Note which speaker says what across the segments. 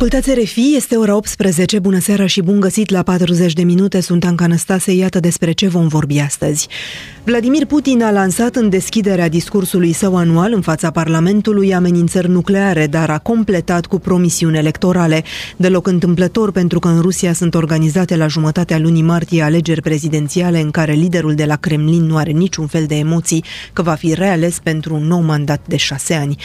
Speaker 1: Ascultați RFI, este ora 18, bună seara și bun găsit la 40 de minute, sunt Anca Năstase, iată despre ce vom vorbi astăzi. Vladimir Putin a lansat în deschiderea discursului său anual în fața Parlamentului amenințări nucleare, dar a completat cu promisiuni electorale. Deloc întâmplător pentru că în Rusia sunt organizate la jumătatea lunii martie alegeri prezidențiale în care liderul de la Kremlin nu are niciun fel de emoții că va fi reales pentru un nou mandat de șase ani.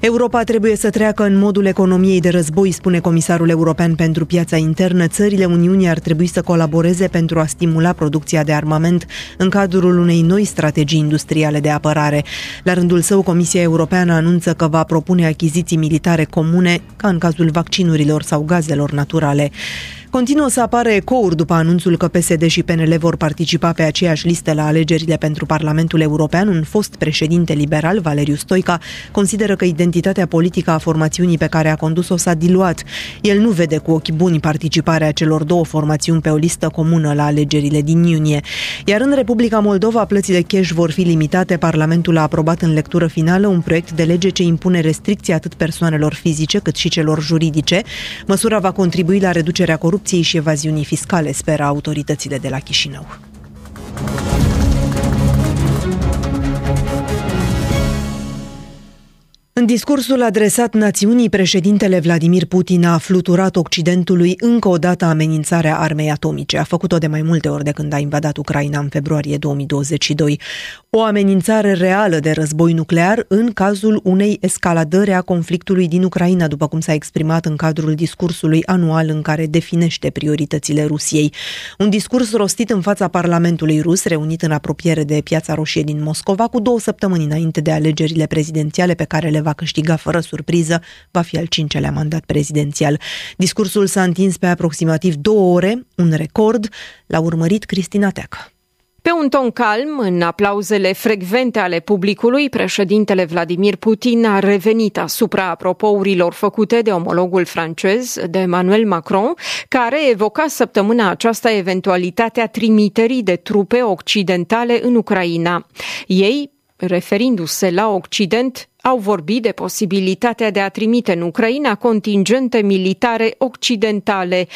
Speaker 1: Europa trebuie să treacă în modul economiei de război, spune comisarul european pentru piața internă. Țările Uniunii ar trebui să colaboreze pentru a stimula producția de armament în cadrul unei noi strategii industriale de apărare. La rândul său, Comisia Europeană anunță că va propune achiziții militare comune, ca în cazul vaccinurilor sau gazelor naturale. Continuă să apară ecouri după anunțul că PSD și PNL vor participa pe aceeași listă la alegerile pentru Parlamentul European. Un fost președinte liberal, Valeriu Stoica, consideră că identitatea politică a formațiunii pe care a condus-o s-a diluat. El nu vede cu ochi buni participarea celor două formațiuni pe o listă comună la alegerile din iunie. Iar în Republica Moldova, plățile cash vor fi limitate. Parlamentul a aprobat în lectură finală un proiect de lege ce impune restricții atât persoanelor fizice cât și celor juridice. Măsura va contribui la reducerea corupției corupției și evaziunii fiscale, speră autoritățile de la Chișinău. În discursul adresat națiunii, președintele Vladimir Putin a fluturat Occidentului încă o dată amenințarea armei atomice. A făcut-o de mai multe ori de când a invadat Ucraina în februarie 2022 o amenințare reală de război nuclear în cazul unei escaladări a conflictului din Ucraina, după cum s-a exprimat în cadrul discursului anual în care definește prioritățile Rusiei. Un discurs rostit în fața Parlamentului rus, reunit în apropiere de Piața Roșie din Moscova, cu două săptămâni înainte de alegerile prezidențiale pe care le va câștiga fără surpriză, va fi al cincelea mandat prezidențial. Discursul s-a întins pe aproximativ două ore, un record, l-a urmărit Cristina Teacă.
Speaker 2: Pe un ton calm, în aplauzele frecvente ale publicului, președintele Vladimir Putin a revenit asupra apropourilor făcute de omologul francez, de Emmanuel Macron, care evoca săptămâna aceasta eventualitatea trimiterii de trupe occidentale în Ucraina. Ei, referindu-se la Occident, au vorbit de posibilitatea de a trimite în Ucraina contingente militare occidentale.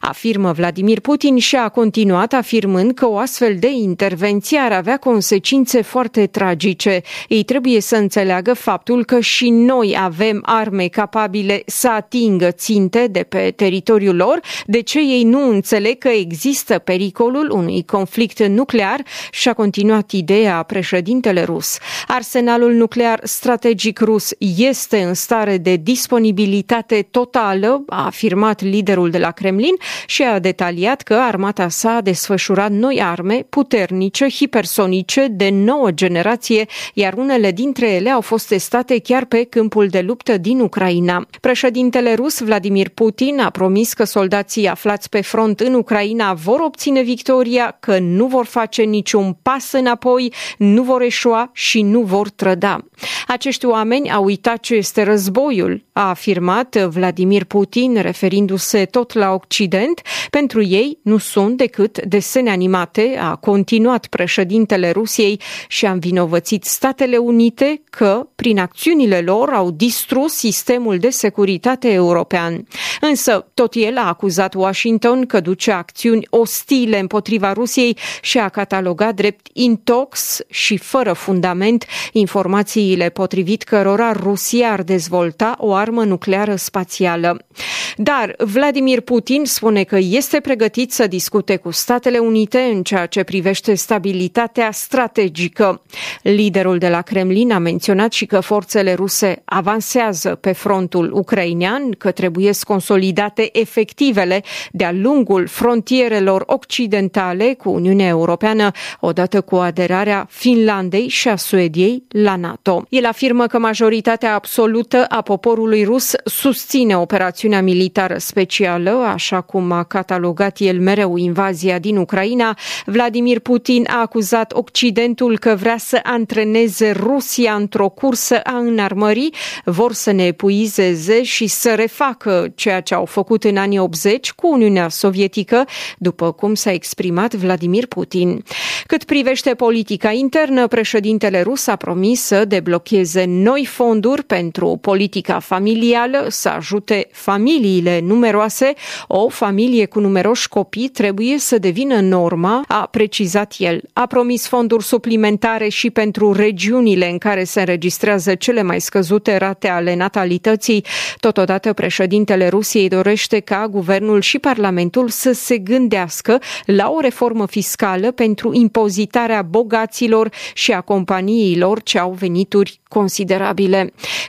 Speaker 2: Afirmă Vladimir Putin și a continuat afirmând că o astfel de intervenție ar avea consecințe foarte tragice. Ei trebuie să înțeleagă faptul că și noi avem arme capabile să atingă ținte de pe teritoriul lor, de ce ei nu înțeleg că există pericolul unui conflict nuclear și a continuat ideea președintele rus. Arsenalul nuclear strategic strategic rus este în stare de disponibilitate totală, a afirmat liderul de la Kremlin și a detaliat că armata sa a desfășurat noi arme puternice, hipersonice, de nouă generație, iar unele dintre ele au fost testate chiar pe câmpul de luptă din Ucraina. Președintele rus Vladimir Putin a promis că soldații aflați pe front în Ucraina vor obține victoria, că nu vor face niciun pas înapoi, nu vor eșua și nu vor trăda. Acești oameni au uitat ce este războiul, a afirmat Vladimir Putin, referindu-se tot la Occident. Pentru ei nu sunt decât desene animate, a continuat președintele Rusiei și a învinovățit Statele Unite că, prin acțiunile lor, au distrus sistemul de securitate european. Însă, tot el a acuzat Washington că duce acțiuni ostile împotriva Rusiei și a catalogat drept intox și fără fundament informațiile potrivit cărora Rusia ar dezvolta o armă nucleară spațială. Dar Vladimir Putin spune că este pregătit să discute cu Statele Unite în ceea ce privește stabilitatea strategică. Liderul de la Kremlin a menționat și că forțele ruse avansează pe frontul ucrainean, că trebuie consolidate efectivele de-a lungul frontierelor occidentale cu Uniunea Europeană, odată cu aderarea Finlandei și a Suediei la NATO. El afirmă că majoritatea absolută a poporului rus susține operațiunea militară specială, așa cum a catalogat el mereu invazia din Ucraina. Vladimir Putin a acuzat Occidentul că vrea să antreneze Rusia într-o cursă a înarmării, vor să ne epuizeze și să refacă ceea ce au făcut în anii 80 cu Uniunea Sovietică, după cum s-a exprimat Vladimir Putin. Cât privește politica internă, președintele rus a promis să deblocheze noi fonduri pentru politica familială, să ajute familiile numeroase. O familie cu numeroși copii trebuie să devină norma, a precizat el. A promis fonduri suplimentare și pentru regiunile în care se înregistrează cele mai scăzute rate ale natalității. Totodată, președintele Rusiei dorește ca guvernul și Parlamentul să se gândească la o reformă fiscală pentru impozitarea bogaților și a companiilor ce au venituri considerabile.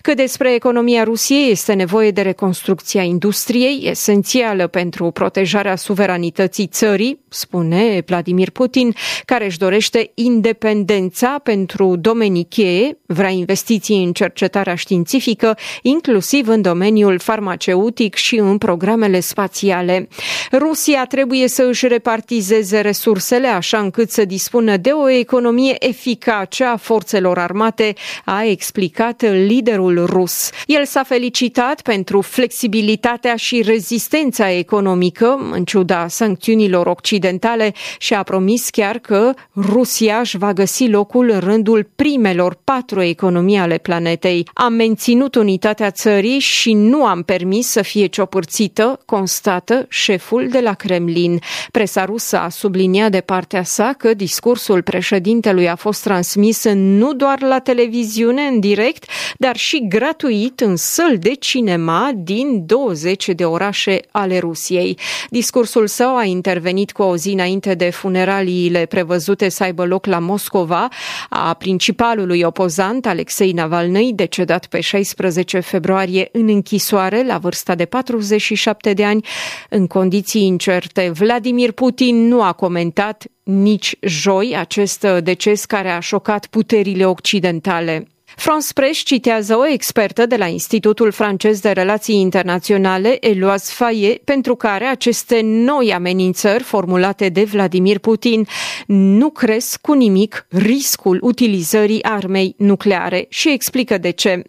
Speaker 2: Că despre economia Rusiei este nevoie de reconstrucția industriei, esențială pentru protejarea suveranității țării, spune Vladimir Putin, care își dorește independența pentru domenii cheie, vrea investiții în cercetarea științifică, inclusiv în domeniul farmaceutic și în programele spațiale. Rusia trebuie să își repartizeze resursele așa încât să dispună de o economie eficace a forțelor armate, a explicat liderul rus. El s-a felicitat pentru flexibilitatea și rezistența economică, în ciuda sancțiunilor occidentale, și a promis chiar că Rusia își va găsi locul în rândul primelor patru economii ale planetei. Am menținut unitatea țării și nu am permis să fie ciopărțită, constată șeful de la Kremlin. Presa rusă a subliniat de partea sa că discursul președintelui a fost transmis nu doar la televiziune în direct, dar și gratuit în săl de cinema din 20 de orașe ale Rusiei. Discursul său a intervenit cu o zi înainte de funeraliile prevăzute să aibă loc la Moscova a principalului opozant Alexei Navalny, decedat pe 16 februarie în închisoare la vârsta de 47 de ani, în condiții incerte. Vladimir Putin nu a comentat nici joi acest deces care a șocat puterile occidentale. France Press citează o expertă de la Institutul francez de Relații Internaționale, Eloise Fayet, pentru care aceste noi amenințări formulate de Vladimir Putin nu cresc cu nimic riscul utilizării armei nucleare și explică de ce.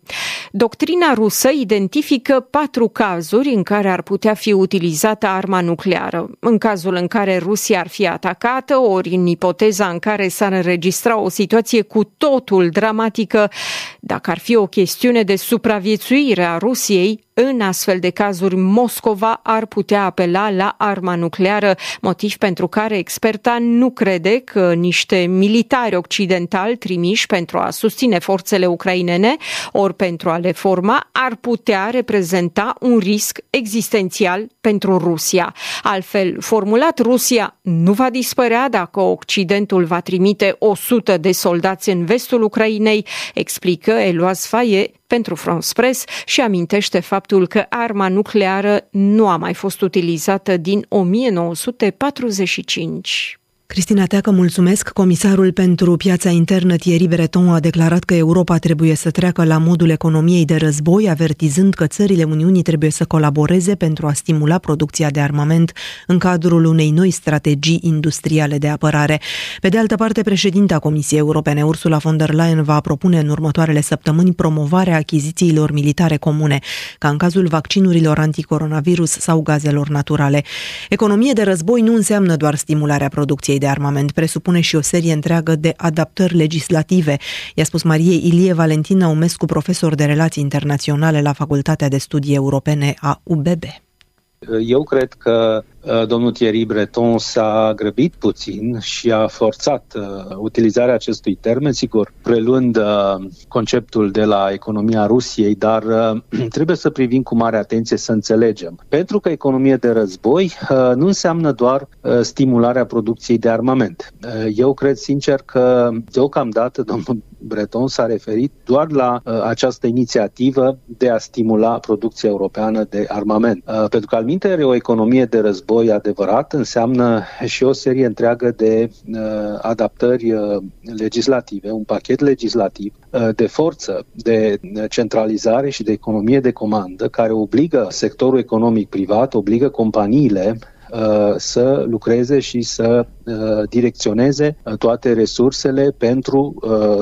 Speaker 2: Doctrina rusă identifică patru cazuri în care ar putea fi utilizată arma nucleară. În cazul în care Rusia ar fi atacată, ori în ipoteza în care s-ar înregistra o situație cu totul dramatică, dacă ar fi o chestiune de supraviețuire a Rusiei, în astfel de cazuri, Moscova ar putea apela la arma nucleară, motiv pentru care experta nu crede că niște militari occidentali trimiși pentru a susține forțele ucrainene ori pentru a le forma ar putea reprezenta un risc existențial pentru Rusia. Altfel, formulat, Rusia nu va dispărea dacă Occidentul va trimite 100 de soldați în vestul Ucrainei, explică Eloaz Faye, pentru France Press și amintește faptul că arma nucleară nu a mai fost utilizată din 1945.
Speaker 1: Cristina Teacă, mulțumesc. Comisarul pentru piața internă Thierry Breton a declarat că Europa trebuie să treacă la modul economiei de război, avertizând că țările Uniunii trebuie să colaboreze pentru a stimula producția de armament în cadrul unei noi strategii industriale de apărare. Pe de altă parte, președinta Comisiei Europene, Ursula von der Leyen, va propune în următoarele săptămâni promovarea achizițiilor militare comune, ca în cazul vaccinurilor anticoronavirus sau gazelor naturale. Economie de război nu înseamnă doar stimularea producției de armament presupune și o serie întreagă de adaptări legislative, i-a spus Marie Ilie Valentina Umescu, profesor de relații internaționale la Facultatea de Studii Europene a UBB.
Speaker 3: Eu cred că uh, domnul Thierry Breton s-a grăbit puțin și a forțat uh, utilizarea acestui termen, sigur, preluând uh, conceptul de la economia Rusiei, dar uh, trebuie să privim cu mare atenție să înțelegem. Pentru că economie de război uh, nu înseamnă doar uh, stimularea producției de armament. Uh, eu cred sincer că deocamdată domnul Breton s-a referit doar la uh, această inițiativă de a stimula producția europeană de armament. Uh, pentru că, al minte, o economie de război adevărat înseamnă și o serie întreagă de uh, adaptări uh, legislative, un pachet legislativ uh, de forță, de centralizare și de economie de comandă, care obligă sectorul economic privat, obligă companiile Uh, să lucreze și să uh, direcționeze uh, toate resursele pentru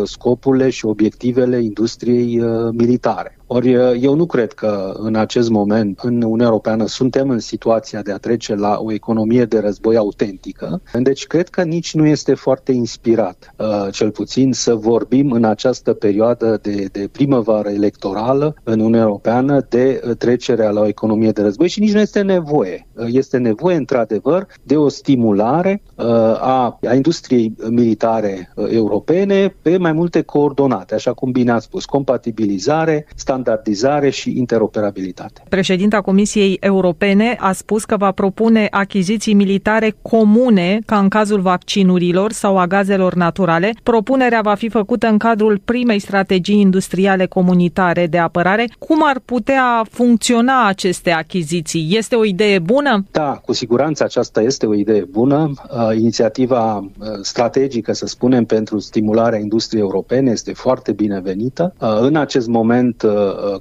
Speaker 3: scopurile și obiectivele industriei militare. Ori eu nu cred că în acest moment în Uniunea Europeană suntem în situația de a trece la o economie de război autentică. Deci cred că nici nu este foarte inspirat, cel puțin, să vorbim în această perioadă de, de primăvară electorală în Uniunea Europeană de trecerea la o economie de război și nici nu este nevoie. Este nevoie, într-adevăr, de o stimulare a, a industriei militare europene pe mai multe coordonate, așa cum bine ați spus, compatibilizare, standardizare și interoperabilitate.
Speaker 4: Președinta Comisiei Europene a spus că va propune achiziții militare comune, ca în cazul vaccinurilor sau a gazelor naturale. Propunerea va fi făcută în cadrul primei strategii industriale comunitare de apărare. Cum ar putea funcționa aceste achiziții? Este o idee bună?
Speaker 3: Da, cu siguranță aceasta este o idee bună. Uh, inițiativa uh, strategică, să spunem, pentru stimularea industriei europene este foarte binevenită. Uh, în acest moment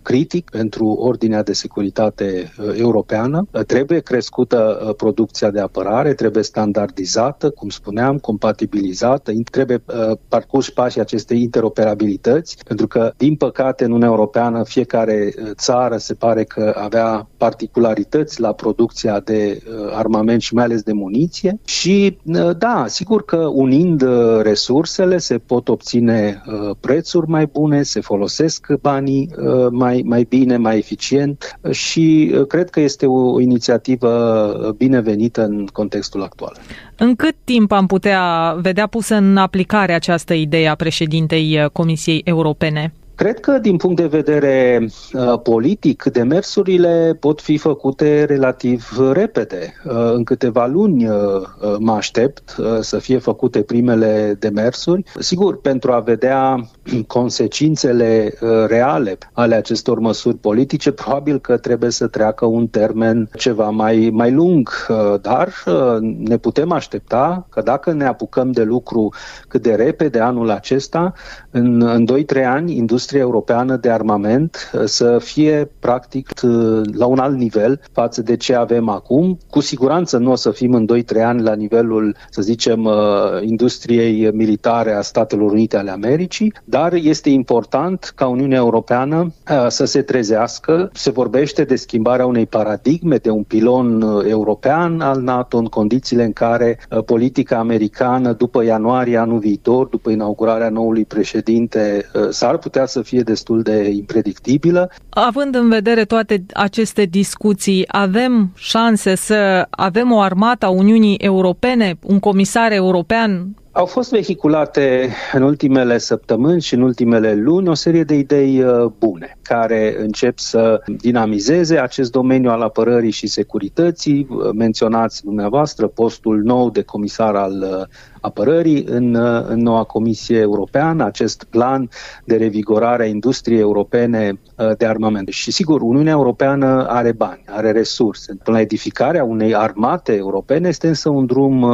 Speaker 3: critic pentru ordinea de securitate europeană, trebuie crescută producția de apărare, trebuie standardizată, cum spuneam, compatibilizată, trebuie parcurs pașii acestei interoperabilități, pentru că, din păcate, în Uniunea Europeană, fiecare țară se pare că avea particularități la producția de armament și mai ales de muniție și, da, sigur că unind resursele se pot obține prețuri mai bune, se folosesc banii mai, mai bine, mai eficient și cred că este o inițiativă binevenită în contextul actual.
Speaker 4: În cât timp am putea vedea pusă în aplicare această idee a președintei Comisiei Europene?
Speaker 3: Cred că, din punct de vedere uh, politic, demersurile pot fi făcute relativ repede. Uh, în câteva luni uh, uh mă aștept uh, să fie făcute primele demersuri. Sigur, pentru a vedea consecințele uh, reale ale acestor măsuri politice, probabil că trebuie să treacă un termen ceva mai, mai lung, uh, dar uh, ne putem aștepta că dacă ne apucăm de lucru cât de repede anul acesta, în, în 2-3 ani, industria industria europeană de armament uh, să fie practic uh, la un alt nivel față de ce avem acum. Cu siguranță nu o să fim în 2-3 ani la nivelul, să zicem, uh, industriei militare a Statelor Unite ale Americii, dar este important ca Uniunea Europeană să se trezească. Se vorbește de schimbarea unei paradigme, de un pilon european al NATO în condițiile în care politica americană după ianuarie anul viitor, după inaugurarea noului președinte, s-ar putea să fie destul de impredictibilă.
Speaker 4: Având în vedere toate aceste discuții, avem șanse să avem o armată a Uniunii Europene, un comisar european
Speaker 3: au fost vehiculate în ultimele săptămâni și în ultimele luni o serie de idei uh, bune care încep să dinamizeze acest domeniu al apărării și securității. Menționați dumneavoastră postul nou de comisar al uh, apărării în, uh, în noua Comisie Europeană, acest plan de revigorare a industriei europene de armament. Și sigur, Uniunea Europeană are bani, are resurse. Până la edificarea unei armate europene este însă un drum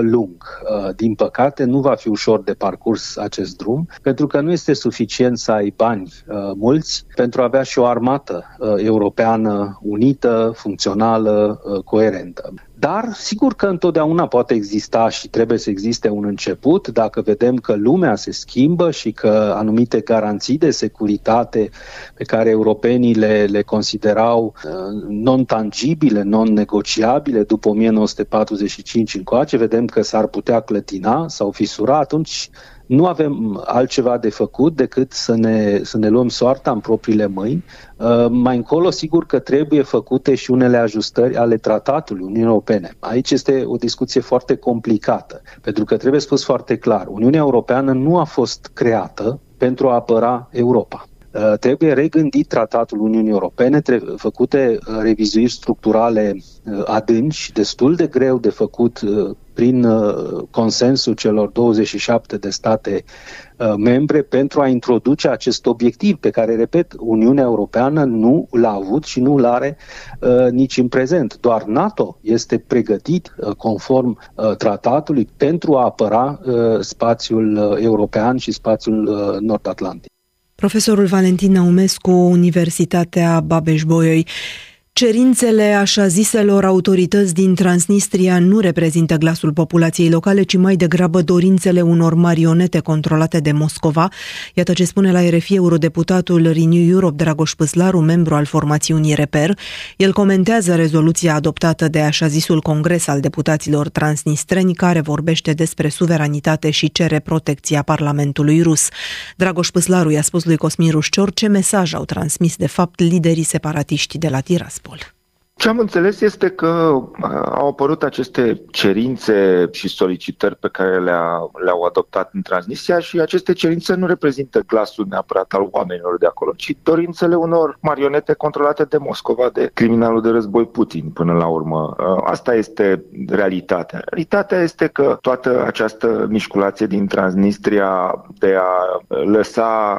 Speaker 3: lung. Din păcate, păcate, nu va fi ușor de parcurs acest drum, pentru că nu este suficient să ai bani uh, mulți pentru a avea și o armată uh, europeană unită, funcțională, uh, coerentă. Dar sigur că întotdeauna poate exista și trebuie să existe un început. Dacă vedem că lumea se schimbă și că anumite garanții de securitate pe care europenii le, le considerau uh, non-tangibile, non-negociabile după 1945 încoace, vedem că s-ar putea clătina sau fisura, atunci nu avem altceva de făcut decât să ne, să ne luăm soarta în propriile mâini. Uh, mai încolo, sigur că trebuie făcute și unele ajustări ale tratatului Uniunii Europene. Aici este o discuție foarte complicată, pentru că trebuie spus foarte clar, Uniunea Europeană nu a fost creată pentru a apăra Europa. Uh, trebuie regândit tratatul Uniunii Europene, trebuie făcute uh, revizuiri structurale adânci, destul de greu de făcut prin uh, consensul celor 27 de state uh, membre pentru a introduce acest obiectiv pe care, repet, Uniunea Europeană nu l-a avut și nu l-are uh, nici în prezent. Doar NATO este pregătit, conform tratatului, pentru a apăra spațiul european și spațiul nord-atlantic.
Speaker 1: Profesorul Valentin Naumescu, Universitatea Babeș-Bolyai. Cerințele așa ziselor autorități din Transnistria nu reprezintă glasul populației locale, ci mai degrabă dorințele unor marionete controlate de Moscova. Iată ce spune la RFI eurodeputatul Renew Europe Dragoș Păslaru, membru al formațiunii Reper. El comentează rezoluția adoptată de așa zisul Congres al deputaților transnistreni, care vorbește despre suveranitate și cere protecția Parlamentului rus. Dragoș Păslaru i-a spus lui Cosmin Rușcior ce mesaj au transmis de fapt liderii separatiști de la Tiraspol. Tiraspol.
Speaker 5: Ce am înțeles este că au apărut aceste cerințe și solicitări pe care le-a, le-au adoptat în Transnistria și aceste cerințe nu reprezintă glasul neapărat al oamenilor de acolo, ci dorințele unor marionete controlate de Moscova, de criminalul de război Putin până la urmă. Asta este realitatea. Realitatea este că toată această mișculație din Transnistria de a lăsa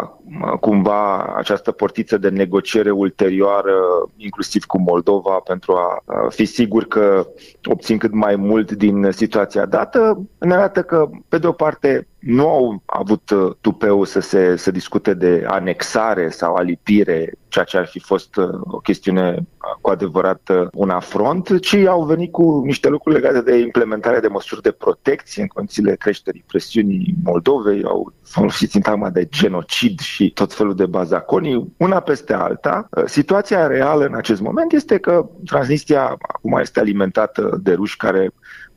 Speaker 5: cumva această portiță de negociere ulterioară, inclusiv cu Moldova, pentru a fi sigur că obțin cât mai mult din situația dată, ne arată că, pe de o parte, nu au avut uh, tupeu să se să discute de anexare sau alipire, ceea ce ar fi fost uh, o chestiune uh, cu adevărat un afront, ci au venit cu niște lucruri legate de implementarea de măsuri de protecție în condițiile creșterii presiunii Moldovei, au folosit sintagma de genocid și tot felul de bazaconii, una peste alta. Situația reală în acest moment este că Transnistria acum este alimentată de ruși care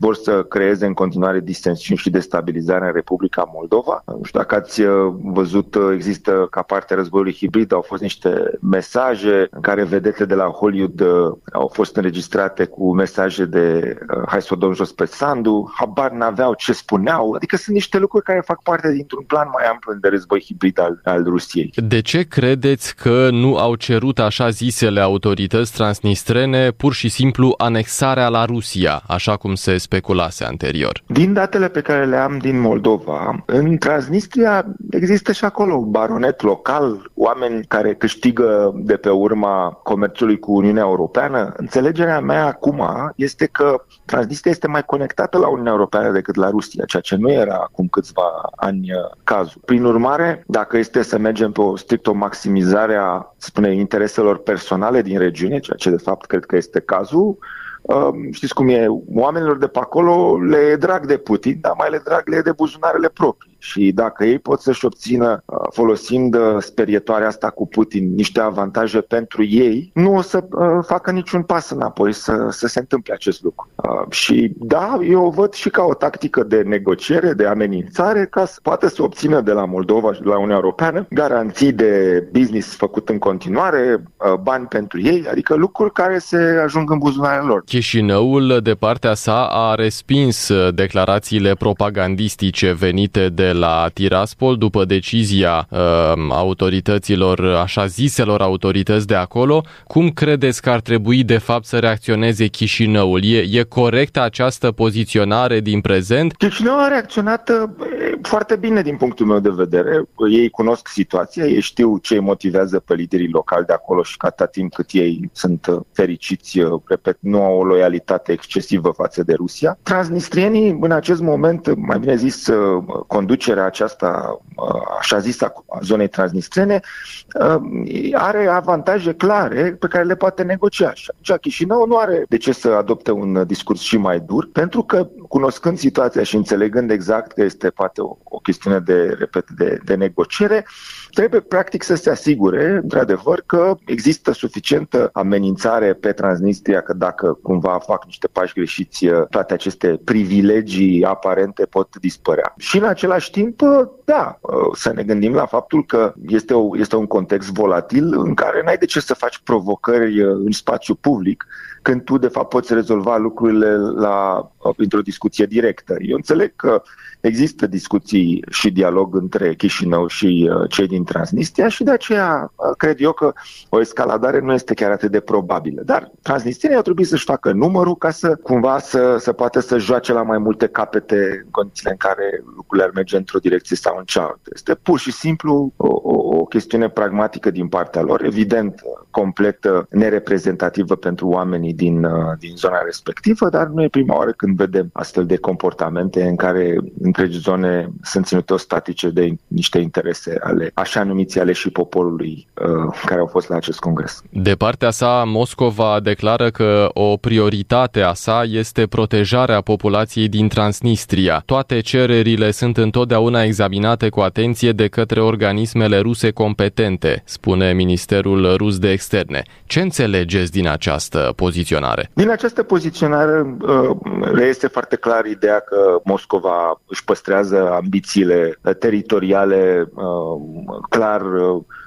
Speaker 5: vor să creeze în continuare distensiuni și destabilizare în Republica Moldova. Nu știu dacă ați uh, văzut, uh, există ca parte a războiului hibrid, au fost niște mesaje în care vedete de la Hollywood uh, au fost înregistrate cu mesaje de hai să o dăm jos pe Sandu, habar n-aveau ce spuneau, adică sunt niște lucruri care fac parte dintr-un plan mai amplu de război hibrid al, al Rusiei.
Speaker 6: De ce credeți că nu au cerut așa zisele autorități transnistrene pur și simplu anexarea la Rusia, așa cum se speculase anterior.
Speaker 5: Din datele pe care le am din Moldova, în Transnistria există și acolo un baronet local, oameni care câștigă de pe urma comerțului cu Uniunea Europeană. Înțelegerea mea acum este că Transnistria este mai conectată la Uniunea Europeană decât la Rusia, ceea ce nu era acum câțiva ani uh, cazul. Prin urmare, dacă este să mergem pe o strict o maximizare a, spune, intereselor personale din regiune, ceea ce de fapt cred că este cazul, știți cum e, oamenilor de pe acolo le e drag de Putin, dar mai le drag le e de buzunarele proprii. Și dacă ei pot să-și obțină, uh, folosind uh, sperietoarea asta cu Putin, niște avantaje pentru ei, nu o să uh, facă niciun pas înapoi să, să se întâmple acest lucru. Și da, eu o văd și ca o tactică de negociere, de amenințare, ca să poată să obțină de la Moldova și de la Uniunea Europeană garanții de business făcut în continuare, bani pentru ei, adică lucruri care se ajung în buzunarele lor.
Speaker 6: Chișinăul, de partea sa, a respins declarațiile propagandistice venite de la Tiraspol după decizia uh, autorităților, așa ziselor autorități de acolo. Cum credeți că ar trebui de fapt să reacționeze Chișinăul? E, e corectă această poziționare din prezent?
Speaker 5: Chișinăul a reacționat uh, foarte bine din punctul meu de vedere. Ei cunosc situația, ei știu ce îi motivează pe liderii locali de acolo și că atâta timp cât ei sunt uh, fericiți, uh, repet, nu au o loialitate excesivă față de Rusia. Transnistrienii, în acest moment, mai bine zis, conduce conducerea aceasta, așa zisă, a zonei transnistrene, are avantaje clare pe care le poate negocia. Și atunci Chișinău nu are de ce să adopte un discurs și mai dur, pentru că, cunoscând situația și înțelegând exact că este poate o, o chestiune de, repet, de, de negociere, trebuie practic să se asigure, într-adevăr, că există suficientă amenințare pe Transnistria, că dacă cumva fac niște pași greșiți, toate aceste privilegii aparente pot dispărea. Și în același timp, da, să ne gândim la faptul că este, o, este un context volatil în care n-ai de ce să faci provocări în spațiu public, când tu de fapt poți rezolva lucrurile la, printr-o discuție directă. Eu înțeleg că există discuții și dialog între Chișinău și uh, cei din Transnistria și de aceea uh, cred eu că o escaladare nu este chiar atât de probabilă. Dar Transnistria ar trebui să-și facă numărul ca să cumva să, să poată să joace la mai multe capete în condițiile în care lucrurile ar merge într-o direcție sau sau în cealaltă. Este pur și simplu o, o, o chestiune pragmatică din partea lor, evident complet nereprezentativă pentru oamenii din, din zona respectivă, dar nu e prima oară când vedem astfel de comportamente în care întregi zone sunt ținute statice de niște interese ale așa numiții ale și poporului uh, care au fost la acest congres.
Speaker 6: De partea sa, Moscova declară că o prioritate a sa este protejarea populației din Transnistria. Toate cererile sunt întotdeauna examinate cu atenție de către organismele ruse competente, spune Ministerul Rus de Externe. Ce înțelegeți din această poziționare?
Speaker 5: Din această poziționare reiese foarte clar ideea că Moscova își păstrează ambițiile teritoriale clar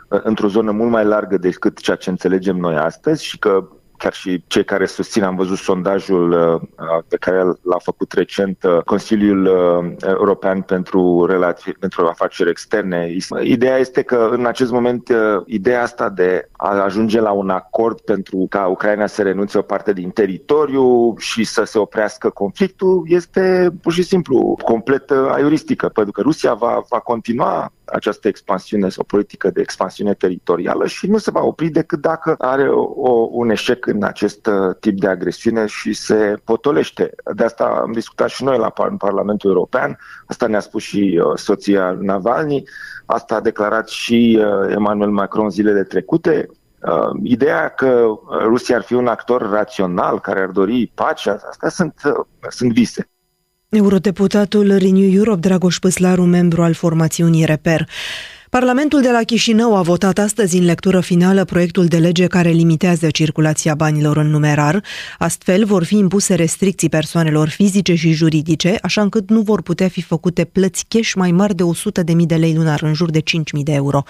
Speaker 5: într-o zonă mult mai largă decât ceea ce înțelegem noi astăzi și că chiar și cei care susțin, am văzut sondajul uh, pe care l-a făcut recent uh, Consiliul uh, European pentru, relații, pentru afaceri externe. Ideea este că în acest moment ideea asta de a ajunge la un acord pentru ca Ucraina să renunțe o parte din teritoriu și să se oprească conflictul este pur și simplu complet aiuristică, pentru că Rusia va, va continua această expansiune sau politică de expansiune teritorială și nu se va opri decât dacă are o, un eșec în acest uh, tip de agresiune și se potolește. De asta am discutat și noi la Parlamentul European, asta ne-a spus și uh, soția Navalny, asta a declarat și uh, Emmanuel Macron zilele trecute. Ideea că Rusia ar fi un actor rațional care ar dori pacea, astea sunt, sunt vise.
Speaker 1: Eurodeputatul Renew Europe Dragoș Păslaru, membru al formațiunii Reper. Parlamentul de la Chișinău a votat astăzi în lectură finală proiectul de lege care limitează circulația banilor în numerar. Astfel vor fi impuse restricții persoanelor fizice și juridice, așa încât nu vor putea fi făcute plăți cash mai mari de 100.000 de lei lunar, în jur de 5.000 de euro.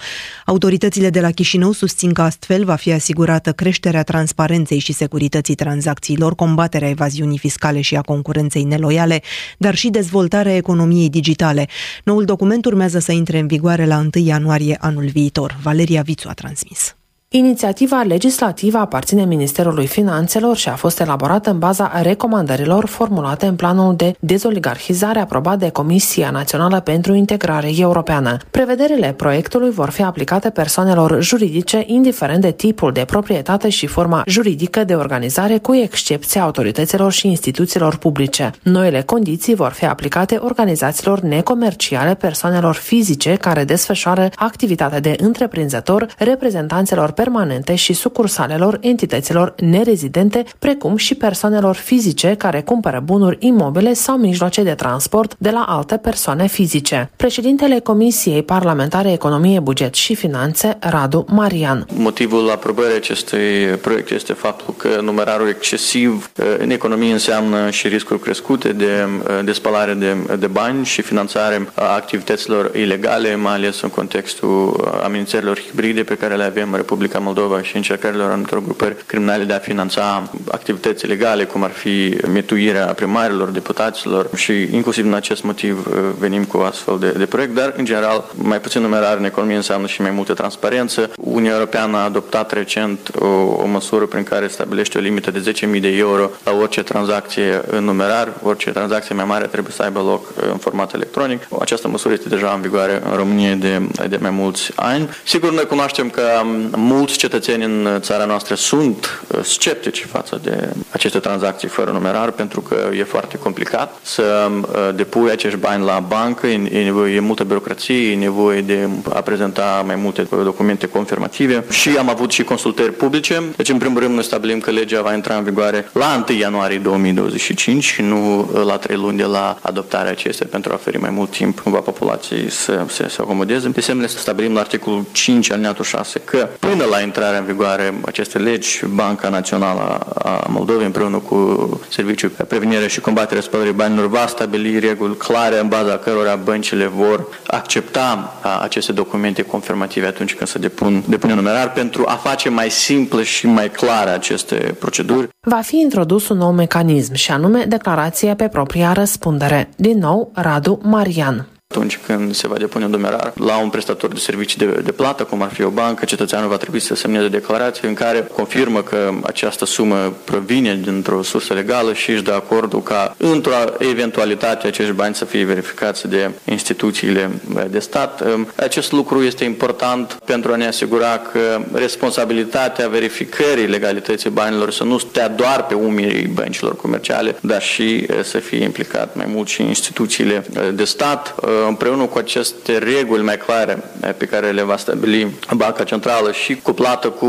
Speaker 1: Autoritățile de la Chișinău susțin că astfel va fi asigurată creșterea transparenței și securității tranzacțiilor, combaterea evaziunii fiscale și a concurenței neloiale, dar și dezvoltarea economiei digitale. Noul document urmează să intre în vigoare la 1 ianuarie anul viitor. Valeria Vițu a transmis.
Speaker 7: Inițiativa legislativă aparține Ministerului Finanțelor și a fost elaborată în baza recomandărilor formulate în planul de dezoligarhizare aprobat de Comisia Națională pentru Integrare Europeană. Prevederile proiectului vor fi aplicate persoanelor juridice indiferent de tipul de proprietate și forma juridică de organizare, cu excepția autorităților și instituțiilor publice. Noile condiții vor fi aplicate organizațiilor necomerciale, persoanelor fizice care desfășoară activitatea de întreprinzător, reprezentanților permanente și sucursalelor entităților nerezidente, precum și persoanelor fizice care cumpără bunuri imobile sau mijloace de transport de la alte persoane fizice. Președintele Comisiei Parlamentare Economie, Buget și Finanțe, Radu Marian.
Speaker 8: Motivul aprobării acestui proiect este faptul că numerarul excesiv eh, în economie înseamnă și riscuri crescute de, eh, de spălare de, de bani și finanțare a activităților ilegale, mai ales în contextul amenințărilor hibride pe care le avem în Republica Republica Moldova și încercărilor anumitor grupări criminale de a finanța activități legale, cum ar fi mituirea primarilor, deputaților și inclusiv în acest motiv uh, venim cu astfel de, de proiect, dar în general mai puțin numerar în economie înseamnă și mai multă transparență. Uniunea Europeană a adoptat recent o, o măsură prin care stabilește o limită de 10.000 de euro la orice tranzacție în numerar, orice tranzacție mai mare trebuie să aibă loc uh, în format electronic. Această măsură este deja în vigoare în România de, de mai mulți ani. Sigur, noi cunoaștem că um, mulți cetățeni în țara noastră sunt uh, sceptici față de aceste tranzacții fără numerar pentru că e foarte complicat să uh, depui acești bani la bancă, e nevoie e multă birocrație, e nevoie de a prezenta mai multe documente confirmative și am avut și consultări publice. Deci, în primul rând, noi stabilim că legea va intra în vigoare la 1 ianuarie 2025 și nu uh, la 3 luni de la adoptarea acestei pentru a oferi mai mult timp cumva populației să se, se acomodeze. De asemenea, să stabilim la articolul 5 alineatul 6 că până la intrarea în vigoare acestei legi, Banca Națională a Moldovei împreună cu Serviciul de Prevenire și Combatere Spălării Banilor va stabili reguli clare în baza cărora băncile vor accepta aceste documente confirmative atunci când se depun, depune numerar pentru a face mai simple și mai clare aceste proceduri.
Speaker 7: Va fi introdus un nou mecanism și anume declarația pe propria răspundere. Din nou, Radu Marian.
Speaker 8: Atunci când se va depune un numerar la un prestator de servicii de, de plată, cum ar fi o bancă, cetățeanul va trebui să semneze declarație în care confirmă că această sumă provine dintr-o sursă legală și își dă acordul ca într-o eventualitate acești bani să fie verificați de instituțiile de stat. Acest lucru este important pentru a ne asigura că responsabilitatea verificării legalității banilor să nu stea doar pe umerii băncilor comerciale, dar și să fie implicat mai mult și instituțiile de stat împreună cu aceste reguli mai clare pe care le va stabili Banca Centrală și cuplată cu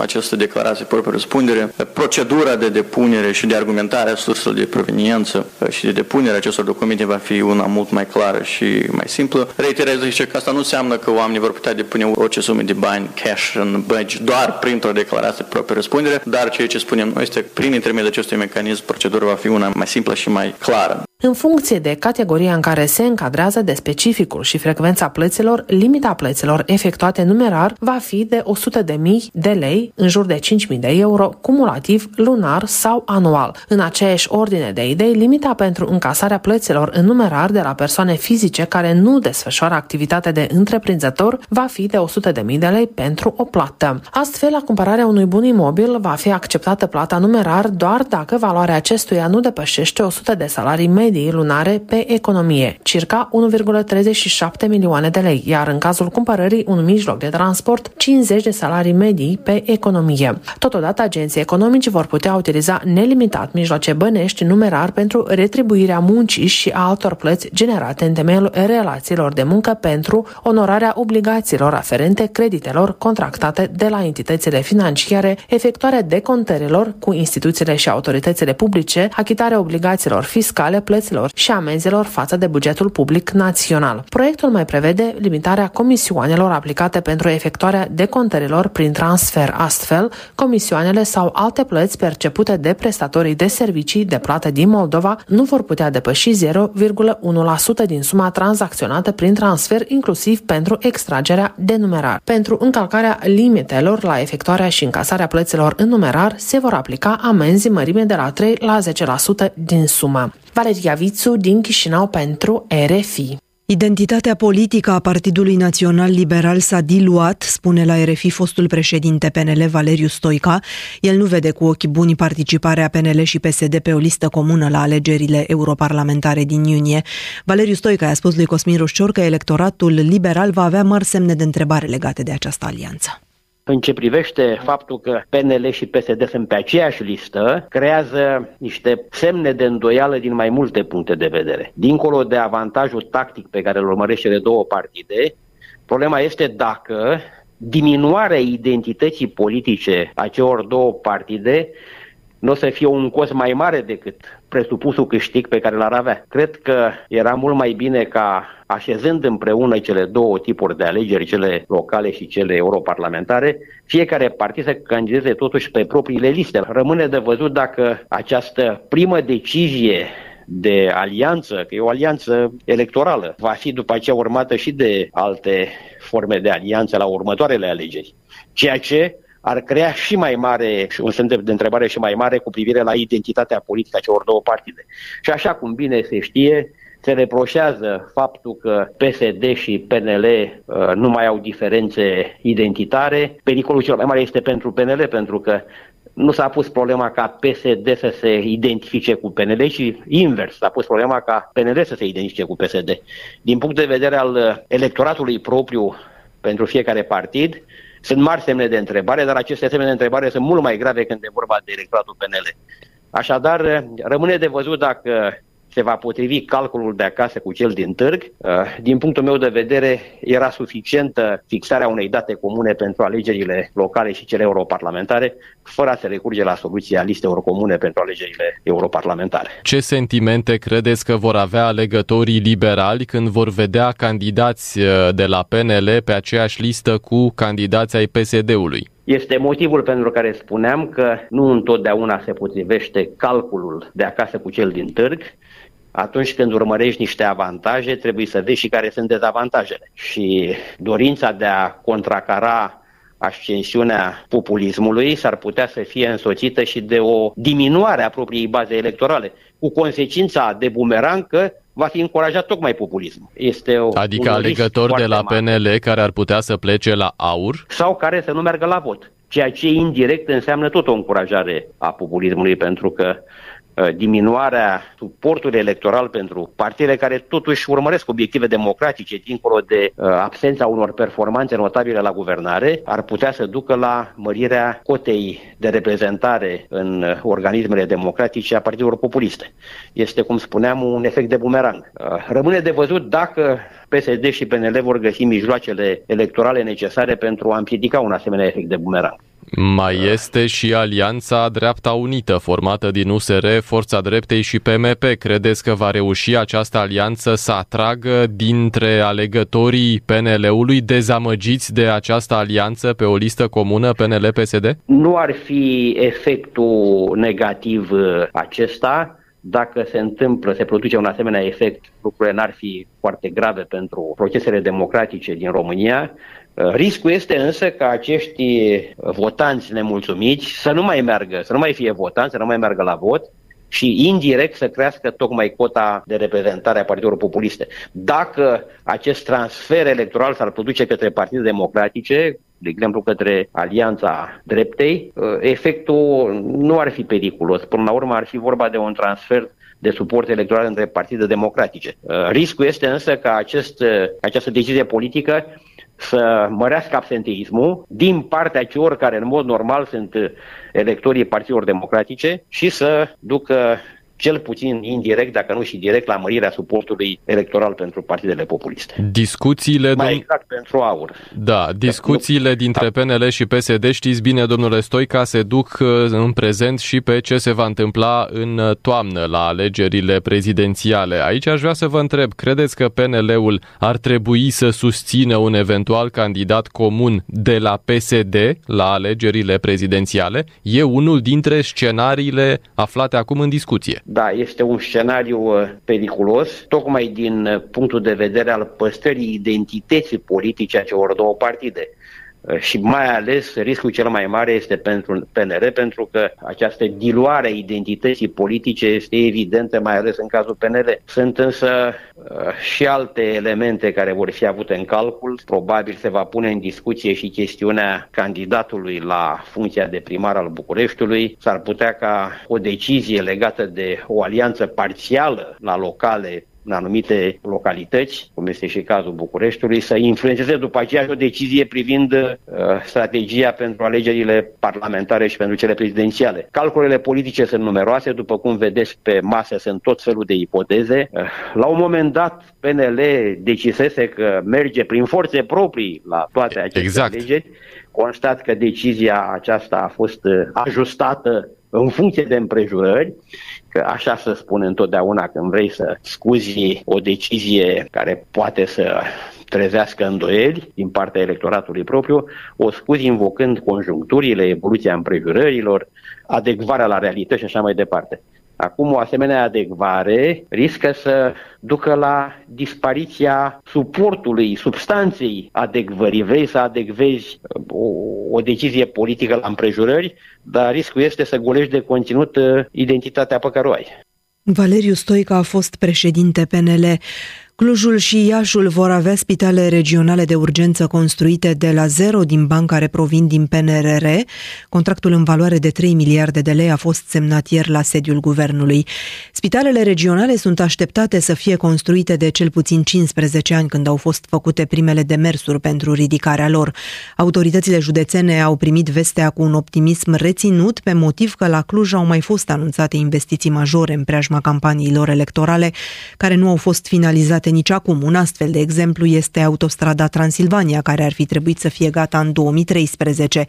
Speaker 8: această declarație proprie răspundere, procedura de depunere și de argumentare a surselor de proveniență și de depunere acestor documente va fi una mult mai clară și mai simplă. Reiterez zice că asta nu înseamnă că oamenii vor putea depune orice sume de bani cash în bănci doar printr-o declarație proprie răspundere, dar ceea ce spunem noi este prin intermediul acestui mecanism procedura va fi una mai simplă și mai clară.
Speaker 7: În funcție de categoria în care se încadrează de specificul și frecvența plăților, limita plăților efectuate numerar va fi de 100.000 de lei, în jur de 5.000 de euro, cumulativ, lunar sau anual. În aceeași ordine de idei, limita pentru încasarea plăților în numerar de la persoane fizice care nu desfășoară activitate de întreprinzător va fi de 100.000 de lei pentru o plată. Astfel, la cumpărarea unui bun imobil va fi acceptată plata numerar doar dacă valoarea acestuia nu depășește 100 de salarii medii medii lunare pe economie, circa 1,37 milioane de lei, iar în cazul cumpărării un mijloc de transport, 50 de salarii medii pe economie. Totodată, agenții economici vor putea utiliza nelimitat mijloace bănești numerar pentru retribuirea muncii și a altor plăți generate în temeiul relațiilor de muncă pentru onorarea obligațiilor aferente creditelor contractate de la entitățile financiare, efectuarea decontărilor cu instituțiile și autoritățile publice, achitarea obligațiilor fiscale, plăți plăților și amenzelor față de bugetul public național. Proiectul mai prevede limitarea comisioanelor aplicate pentru efectuarea decontărilor prin transfer. Astfel, comisioanele sau alte plăți percepute de prestatorii de servicii de plată din Moldova nu vor putea depăși 0,1% din suma tranzacționată prin transfer, inclusiv pentru extragerea de numerar. Pentru încălcarea limitelor la efectuarea și încasarea plăților în numerar se vor aplica amenzi mărime de la 3 la 10% din sumă. Valeria Vițu din Chișinău pentru RFI.
Speaker 1: Identitatea politică a Partidului Național Liberal s-a diluat, spune la RFI fostul președinte PNL Valeriu Stoica. El nu vede cu ochi buni participarea PNL și PSD pe o listă comună la alegerile europarlamentare din iunie. Valeriu Stoica a spus lui Cosmin Roșcior că electoratul liberal va avea mari semne de întrebare legate de această alianță
Speaker 9: în ce privește faptul că PNL și PSD sunt pe aceeași listă, creează niște semne de îndoială din mai multe puncte de vedere. Dincolo de avantajul tactic pe care îl urmăresc cele două partide, problema este dacă diminuarea identității politice a celor două partide nu o să fie un cost mai mare decât presupusul câștig pe care l-ar avea. Cred că era mult mai bine ca așezând împreună cele două tipuri de alegeri, cele locale și cele europarlamentare, fiecare partid să candideze totuși pe propriile liste. Rămâne de văzut dacă această primă decizie de alianță, că e o alianță electorală, va fi după aceea urmată și de alte forme de alianță la următoarele alegeri. Ceea ce ar crea și mai mare, un semn de întrebare și mai mare cu privire la identitatea politică a celor două partide. Și așa cum bine se știe, se reproșează faptul că PSD și PNL uh, nu mai au diferențe identitare. Pericolul cel mai mare este pentru PNL, pentru că nu s-a pus problema ca PSD să se identifice cu PNL, ci invers, s-a pus problema ca PNL să se identifice cu PSD. Din punct de vedere al electoratului propriu pentru fiecare partid, sunt mari semne de întrebare, dar aceste semne de întrebare sunt mult mai grave când e vorba de electoratul PNL. Așadar, rămâne de văzut dacă se va potrivi calculul de acasă cu cel din târg. Uh, din punctul meu de vedere, era suficientă fixarea unei date comune pentru alegerile locale și cele europarlamentare, fără a se recurge la soluția listelor comune pentru alegerile europarlamentare.
Speaker 6: Ce sentimente credeți că vor avea alegătorii liberali când vor vedea candidați uh, de la PNL pe aceeași listă cu candidații ai PSD-ului?
Speaker 9: Este motivul pentru care spuneam că nu întotdeauna se potrivește calculul de acasă cu cel din târg. Atunci când urmărești niște avantaje, trebuie să vezi și care sunt dezavantajele. Și dorința de a contracara ascensiunea populismului s-ar putea să fie însoțită și de o diminuare a propriei baze electorale, cu consecința de bumerang că va fi încurajat tocmai populismul.
Speaker 6: Este o, adică alegători de la PNL mare. care ar putea să plece la aur?
Speaker 9: Sau care să nu meargă la vot. Ceea ce indirect înseamnă tot o încurajare a populismului, pentru că Uh, diminuarea suportului electoral pentru partidele care totuși urmăresc obiective democratice dincolo de uh, absența unor performanțe notabile la guvernare, ar putea să ducă la mărirea cotei de reprezentare în uh, organismele democratice a partidelor populiste. Este, cum spuneam, un efect de bumerang. Rămâne de văzut dacă PSD și PNL vor găsi mijloacele electorale necesare pentru a împiedica un asemenea efect de bumerang.
Speaker 6: Mai este și Alianța Dreapta Unită, formată din USR, Forța Dreptei și PMP. Credeți că va reuși această alianță să atragă dintre alegătorii PNL-ului dezamăgiți de această alianță pe o listă comună PNL-PSD?
Speaker 9: Nu ar fi efectul negativ uh, acesta dacă se întâmplă, se produce un asemenea efect, lucrurile n-ar fi foarte grave pentru procesele democratice din România. Uh, riscul este însă ca acești votanți nemulțumiți să nu mai meargă, să nu mai fie votanți, să nu mai meargă la vot și indirect să crească tocmai cota de reprezentare a partidelor populiste. Dacă acest transfer electoral s-ar produce către partide democratice, de exemplu către Alianța Dreptei, uh, efectul nu ar fi periculos. Până la urmă ar fi vorba de un transfer de suport electoral între partide democratice. Uh, riscul este însă ca acest, această decizie politică să mărească absenteismul din partea celor care în mod normal sunt electorii partidelor democratice și să ducă cel puțin indirect, dacă nu și direct, la mărirea suportului electoral pentru partidele populiste.
Speaker 6: Discuțiile...
Speaker 9: Mai exact pentru aur.
Speaker 6: Da, discuțiile dintre PNL și PSD, știți bine, domnule Stoica, se duc uh, în prezent și pe ce se va întâmpla în uh, toamnă la alegerile prezidențiale. Aici aș vrea să vă întreb, credeți că PNL-ul ar trebui să susțină un eventual candidat comun de la PSD la alegerile prezidențiale? E unul dintre scenariile aflate acum în discuție.
Speaker 9: Da, este un scenariu uh, periculos, tocmai din uh, punctul de vedere al păstrării identității politice a celor două partide. Uh, și mai ales riscul cel mai mare este pentru PNR, pentru că această diluare a identității politice este evidentă, mai ales în cazul PNR. Sunt însă uh, și alte elemente care vor fi avute în calcul. Probabil se va pune în discuție și chestiunea candidatului la funcția de primar al Bucureștiului. S-ar putea ca o decizie legată de o alianță parțială la locale în anumite localități, cum este și cazul Bucureștiului, să influențeze după aceea o decizie privind uh, strategia pentru alegerile parlamentare și pentru cele prezidențiale. Calculele politice sunt numeroase, după cum vedeți pe masă sunt tot felul de ipoteze. Uh, la un moment dat PNL decisese că merge prin forțe proprii la toate aceste exact. alegeri. Constat că decizia aceasta a fost uh, ajustată în funcție de împrejurări că așa se spune întotdeauna când vrei să scuzi o decizie care poate să trezească îndoieli din partea electoratului propriu, o scuzi invocând conjuncturile, evoluția împrejurărilor, adecvarea la realitate și așa mai departe. Acum, o asemenea adecvare riscă să ducă la dispariția suportului, substanței adecvării. Vrei să adecvezi uh, o, o decizie politică la împrejurări, dar riscul este să golești de conținut uh, identitatea pe care o ai.
Speaker 1: Valeriu Stoica a fost președinte PNL. Clujul și Iașul vor avea spitale regionale de urgență construite de la zero din bani care provin din PNRR. Contractul în valoare de 3 miliarde de lei a fost semnat ieri la sediul guvernului. Spitalele regionale sunt așteptate să fie construite de cel puțin 15 ani când au fost făcute primele demersuri pentru ridicarea lor. Autoritățile județene au primit vestea cu un optimism reținut pe motiv că la Cluj au mai fost anunțate investiții majore în preajma campaniilor electorale care nu au fost finalizate gata nici acum. Un astfel de exemplu este autostrada Transilvania, care ar fi trebuit să fie gata în 2013.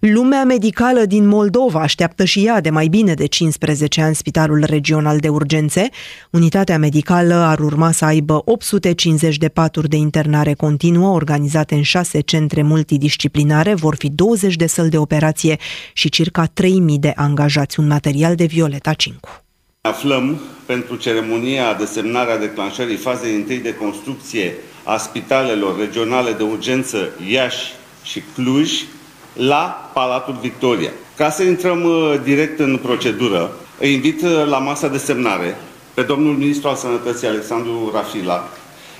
Speaker 1: Lumea medicală din Moldova așteaptă și ea de mai bine de 15 ani Spitalul Regional de Urgențe. Unitatea medicală ar urma să aibă 850 de paturi de internare continuă organizate în șase centre multidisciplinare, vor fi 20 de săli de operație și circa 3000 de angajați. Un material de Violeta Cincu.
Speaker 10: Aflăm pentru ceremonia de semnare a declanșării fazei întâi de construcție a spitalelor regionale de urgență Iași și Cluj, la Palatul Victoria. Ca să intrăm uh, direct în procedură, îi invit uh, la masa de semnare pe domnul ministru al Sănătății Alexandru Rafila,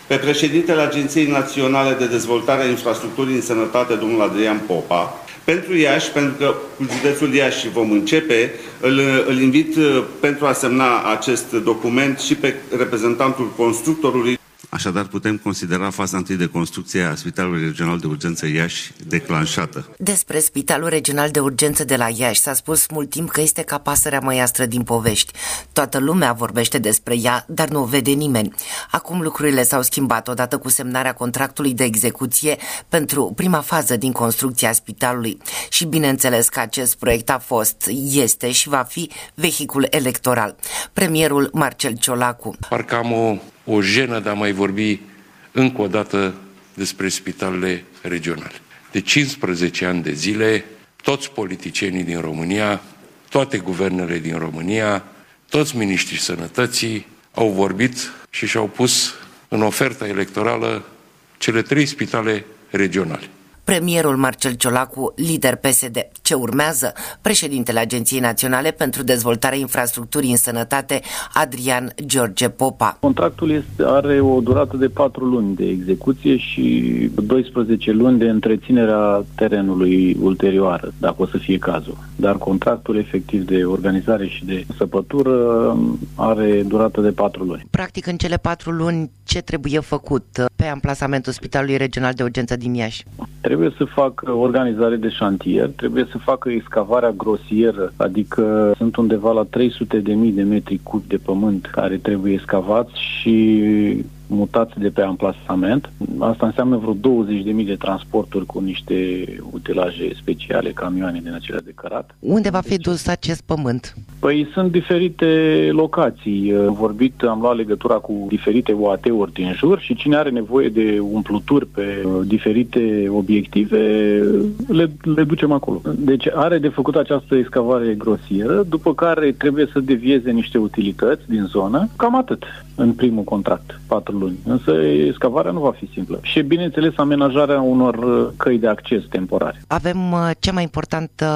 Speaker 10: pe președintele Agenției Naționale de Dezvoltare a Infrastructurii în Sănătate, domnul Adrian Popa, pentru Iași, pentru că cu județul Iași vom începe, îl, îl invit uh, pentru a semna acest document și pe reprezentantul constructorului
Speaker 11: Așadar, putem considera faza întâi de construcție a Spitalului Regional de Urgență Iași declanșată.
Speaker 12: Despre Spitalul Regional de Urgență de la Iași s-a spus mult timp că este ca pasărea măiastră din povești. Toată lumea vorbește despre ea, dar nu o vede nimeni. Acum lucrurile s-au schimbat odată cu semnarea contractului de execuție pentru prima fază din construcția spitalului. Și bineînțeles că acest proiect a fost, este și va fi vehicul electoral. Premierul Marcel Ciolacu.
Speaker 13: Parcă am o o jenă de a mai vorbi încă o dată despre spitalele regionale. De 15 ani de zile, toți politicienii din România, toate guvernele din România, toți miniștrii sănătății au vorbit și și-au pus în oferta electorală cele trei spitale regionale
Speaker 12: premierul Marcel Ciolacu, lider PSD. Ce urmează? Președintele Agenției Naționale pentru Dezvoltarea Infrastructurii în Sănătate, Adrian George Popa.
Speaker 14: Contractul este, are o durată de 4 luni de execuție și 12 luni de întreținerea terenului ulterioară, dacă o să fie cazul. Dar contractul efectiv de organizare și de săpătură are durată de 4 luni.
Speaker 12: Practic, în cele 4 luni, ce trebuie făcut pe amplasamentul Spitalului Regional de Urgență din Iași?
Speaker 14: Trebuie să facă organizare de șantier, trebuie să facă excavarea grosieră, adică sunt undeva la 300 de mii de metri cubi de pământ care trebuie excavați și mutați de pe amplasament. Asta înseamnă vreo 20.000 de transporturi cu niște utilaje speciale, camioane din acelea de cărat.
Speaker 12: Unde va fi dus acest pământ?
Speaker 14: Păi sunt diferite locații. Am vorbit, am luat legătura cu diferite UAT-uri din jur și cine are nevoie de umpluturi pe diferite obiective, le, le ducem acolo. Deci are de făcut această excavare grosieră, după care trebuie să devieze niște utilități din zonă. Cam atât în primul contract, patru luni. Însă excavarea nu va fi simplă. Și, bineînțeles, amenajarea unor uh, căi de acces temporare.
Speaker 12: Avem uh, cea mai importantă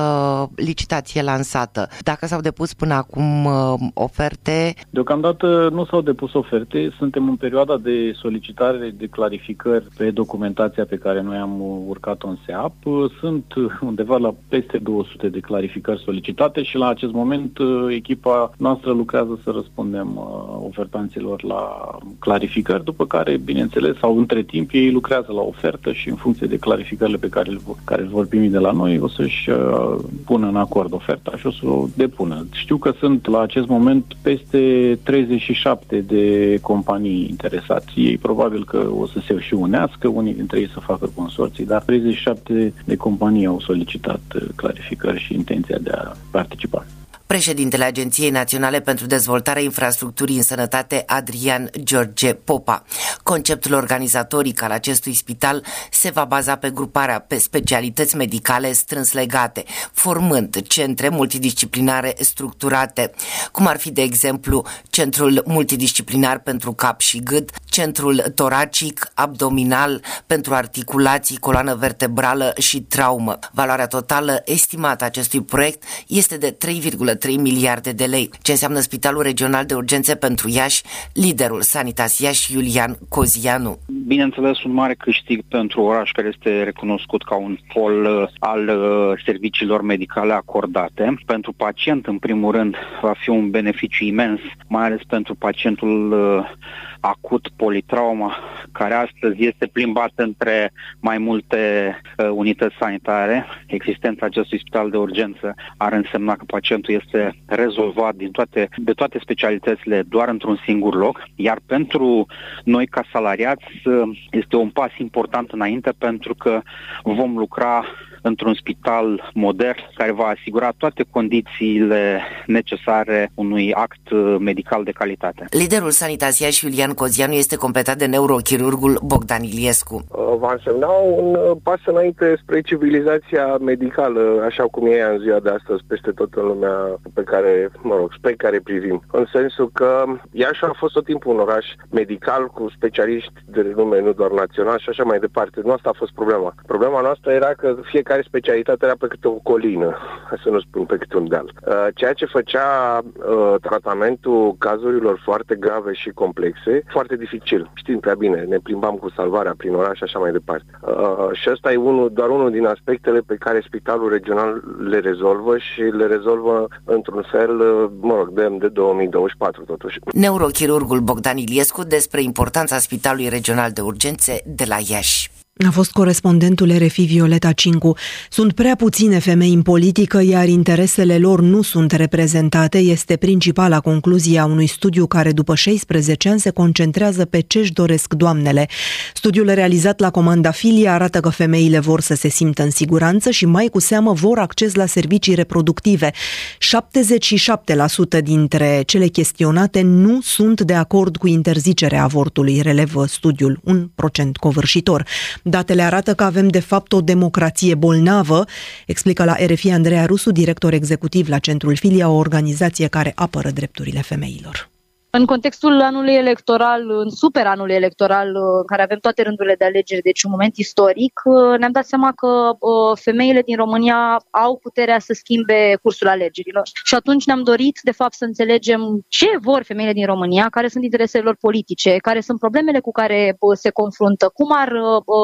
Speaker 12: licitație lansată. Dacă s-au depus până acum uh, oferte?
Speaker 14: Deocamdată nu s-au depus oferte. Suntem în perioada de solicitare de clarificări pe documentația pe care noi am urcat-o în SEAP. Sunt undeva la peste 200 de clarificări solicitate și la acest moment echipa noastră lucrează să răspundem ofertanților la clarificări după care, bineînțeles, sau între timp ei lucrează la ofertă și în funcție de clarificările pe care, care vor primi de la noi, o să-și uh, pună în acord oferta și o să o depună. Știu că sunt la acest moment peste 37 de companii interesați. Ei probabil că o să se și unească, unii dintre ei să facă consorții, dar 37 de companii au solicitat uh, clarificări și intenția de a participa.
Speaker 12: Președintele Agenției Naționale pentru Dezvoltarea Infrastructurii în Sănătate, Adrian George Popa. Conceptul organizatoric al acestui spital se va baza pe gruparea pe specialități medicale strâns legate, formând centre multidisciplinare structurate, cum ar fi, de exemplu, Centrul Multidisciplinar pentru Cap și Gât, Centrul Toracic, Abdominal pentru articulații, coloană vertebrală și traumă. Valoarea totală estimată acestui proiect este de 3,3 3 miliarde de lei, ce înseamnă Spitalul Regional de Urgențe pentru Iași, liderul Sanitas Iași, Iulian Cozianu.
Speaker 15: Bineînțeles, un mare câștig pentru oraș care este recunoscut ca un pol uh, al uh, serviciilor medicale acordate. Pentru pacient, în primul rând, va fi un beneficiu imens, mai ales pentru pacientul uh, acut politrauma, care astăzi este plimbat între mai multe uh, unități sanitare. Existența acestui spital de urgență ar însemna că pacientul este rezolvat din toate, de toate specialitățile doar într-un singur loc, iar pentru noi ca salariați uh, este un pas important înainte pentru că vom lucra într-un spital modern care va asigura toate condițiile necesare unui act uh, medical de calitate.
Speaker 12: Liderul Sanitasia și Iulian Cozianu este completat de neurochirurgul Bogdan Iliescu.
Speaker 16: Uh, va însemna un uh, pas înainte spre civilizația medicală, așa cum e în ziua de astăzi peste tot în lumea pe care, mă rog, spre care privim. În sensul că Iași a fost tot timpul un oraș medical cu specialiști de renume, nu doar național și așa mai departe. Nu asta a fost problema. Problema noastră era că fiecare specialitate era pe câte o colină, să nu spun pe câte un deal. Uh, ceea ce făcea uh, tratamentul cazurilor foarte grave și complexe, foarte dificil. Știm prea bine, ne plimbam cu salvarea prin oraș și așa mai departe. Uh, și ăsta e unul, doar unul din aspectele pe care spitalul regional le rezolvă și le rezolvă într-un fel, mă rog, de, de 2024 totuși.
Speaker 12: Neurochirurgul Bogdan Iliescu despre importanța Spitalului Regional de Urgențe de la Iași.
Speaker 1: A fost corespondentul RFI Violeta Cincu. Sunt prea puține femei în politică, iar interesele lor nu sunt reprezentate, este principala concluzie a unui studiu care după 16 ani se concentrează pe ce își doresc doamnele. Studiul realizat la comanda Filia arată că femeile vor să se simtă în siguranță și mai cu seamă vor acces la servicii reproductive. 77% dintre cele chestionate nu sunt de acord cu interzicerea avortului, relevă studiul, un procent covârșitor. Datele arată că avem de fapt o democrație bolnavă, explică la RFI Andreea Rusu, director executiv la Centrul Filia, o organizație care apără drepturile femeilor.
Speaker 17: În contextul anului electoral, în super anului electoral, în uh, care avem toate rândurile de alegeri, deci un moment istoric, uh, ne-am dat seama că uh, femeile din România au puterea să schimbe cursul alegerilor. Și atunci ne-am dorit, de fapt, să înțelegem ce vor femeile din România, care sunt interesele lor politice, care sunt problemele cu care se confruntă, cum ar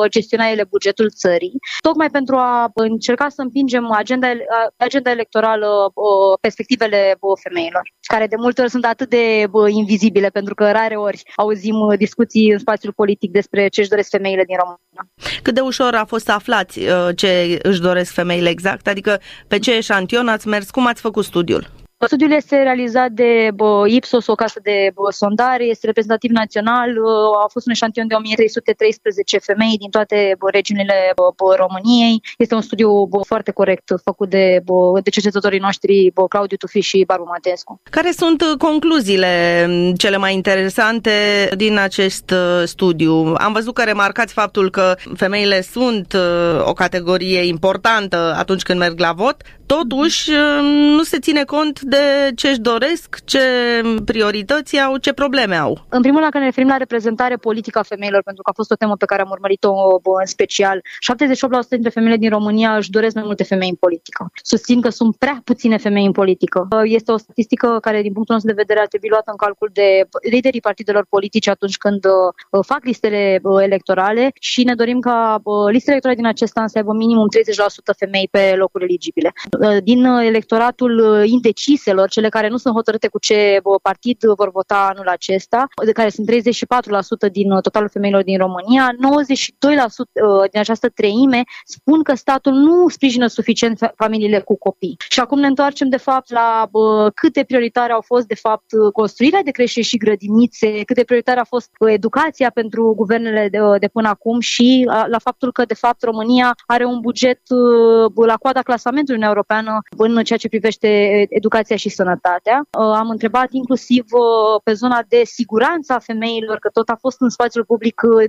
Speaker 17: gestiona ele bugetul țării, tocmai pentru a încerca să împingem agenda, agenda electorală, perspectivele femeilor, care de multe ori sunt atât de invizibile, pentru că rare ori auzim uh, discuții în spațiul politic despre ce își doresc femeile din România.
Speaker 18: Cât de ușor a fost să aflați uh, ce își doresc femeile exact? Adică pe ce eșantion ați mers? Cum ați făcut studiul?
Speaker 17: Studiul este realizat de bă, Ipsos, o casă de bă, sondare, este reprezentativ național, a fost un eșantion de 1313 femei din toate bă, regiunile bă, bă, României. Este un studiu bă, foarte corect făcut de, bă, de cercetătorii noștri bă, Claudiu Tufi și Barbu Matescu.
Speaker 18: Care sunt uh, concluziile cele mai interesante din acest uh, studiu? Am văzut că remarcați faptul că femeile sunt uh, o categorie importantă atunci când merg la vot, totuși nu se ține cont de ce își doresc, ce priorități au, ce probleme au.
Speaker 17: În primul rând, când ne referim la reprezentare politică a femeilor, pentru că a fost o temă pe care am urmărit-o în special, 78% dintre femeile din România își doresc mai multe femei în politică. Susțin că sunt prea puține femei în politică. Este o statistică care, din punctul nostru de vedere, ar trebui luată în calcul de liderii partidelor politice atunci când uh, fac listele uh, electorale și ne dorim ca uh, listele electorale din acest an să aibă minimum 30% femei pe locuri eligibile. Din electoratul indecis, liselor, cele care nu sunt hotărâte cu ce partid vor vota anul acesta, de care sunt 34% din uh, totalul femeilor din România, 92% uh, din această treime spun că statul nu sprijină suficient familiile cu copii. Și acum ne întoarcem de fapt la bă, câte prioritare au fost de fapt construirea de creșteri și grădinițe, câte prioritare a fost educația pentru guvernele de, de până acum și la, la faptul că de fapt România are un buget la coada clasamentului în Europeană în ceea ce privește educația educația și sănătatea. Uh, am întrebat inclusiv uh, pe zona de siguranță a femeilor, că tot a fost în spațiul public uh,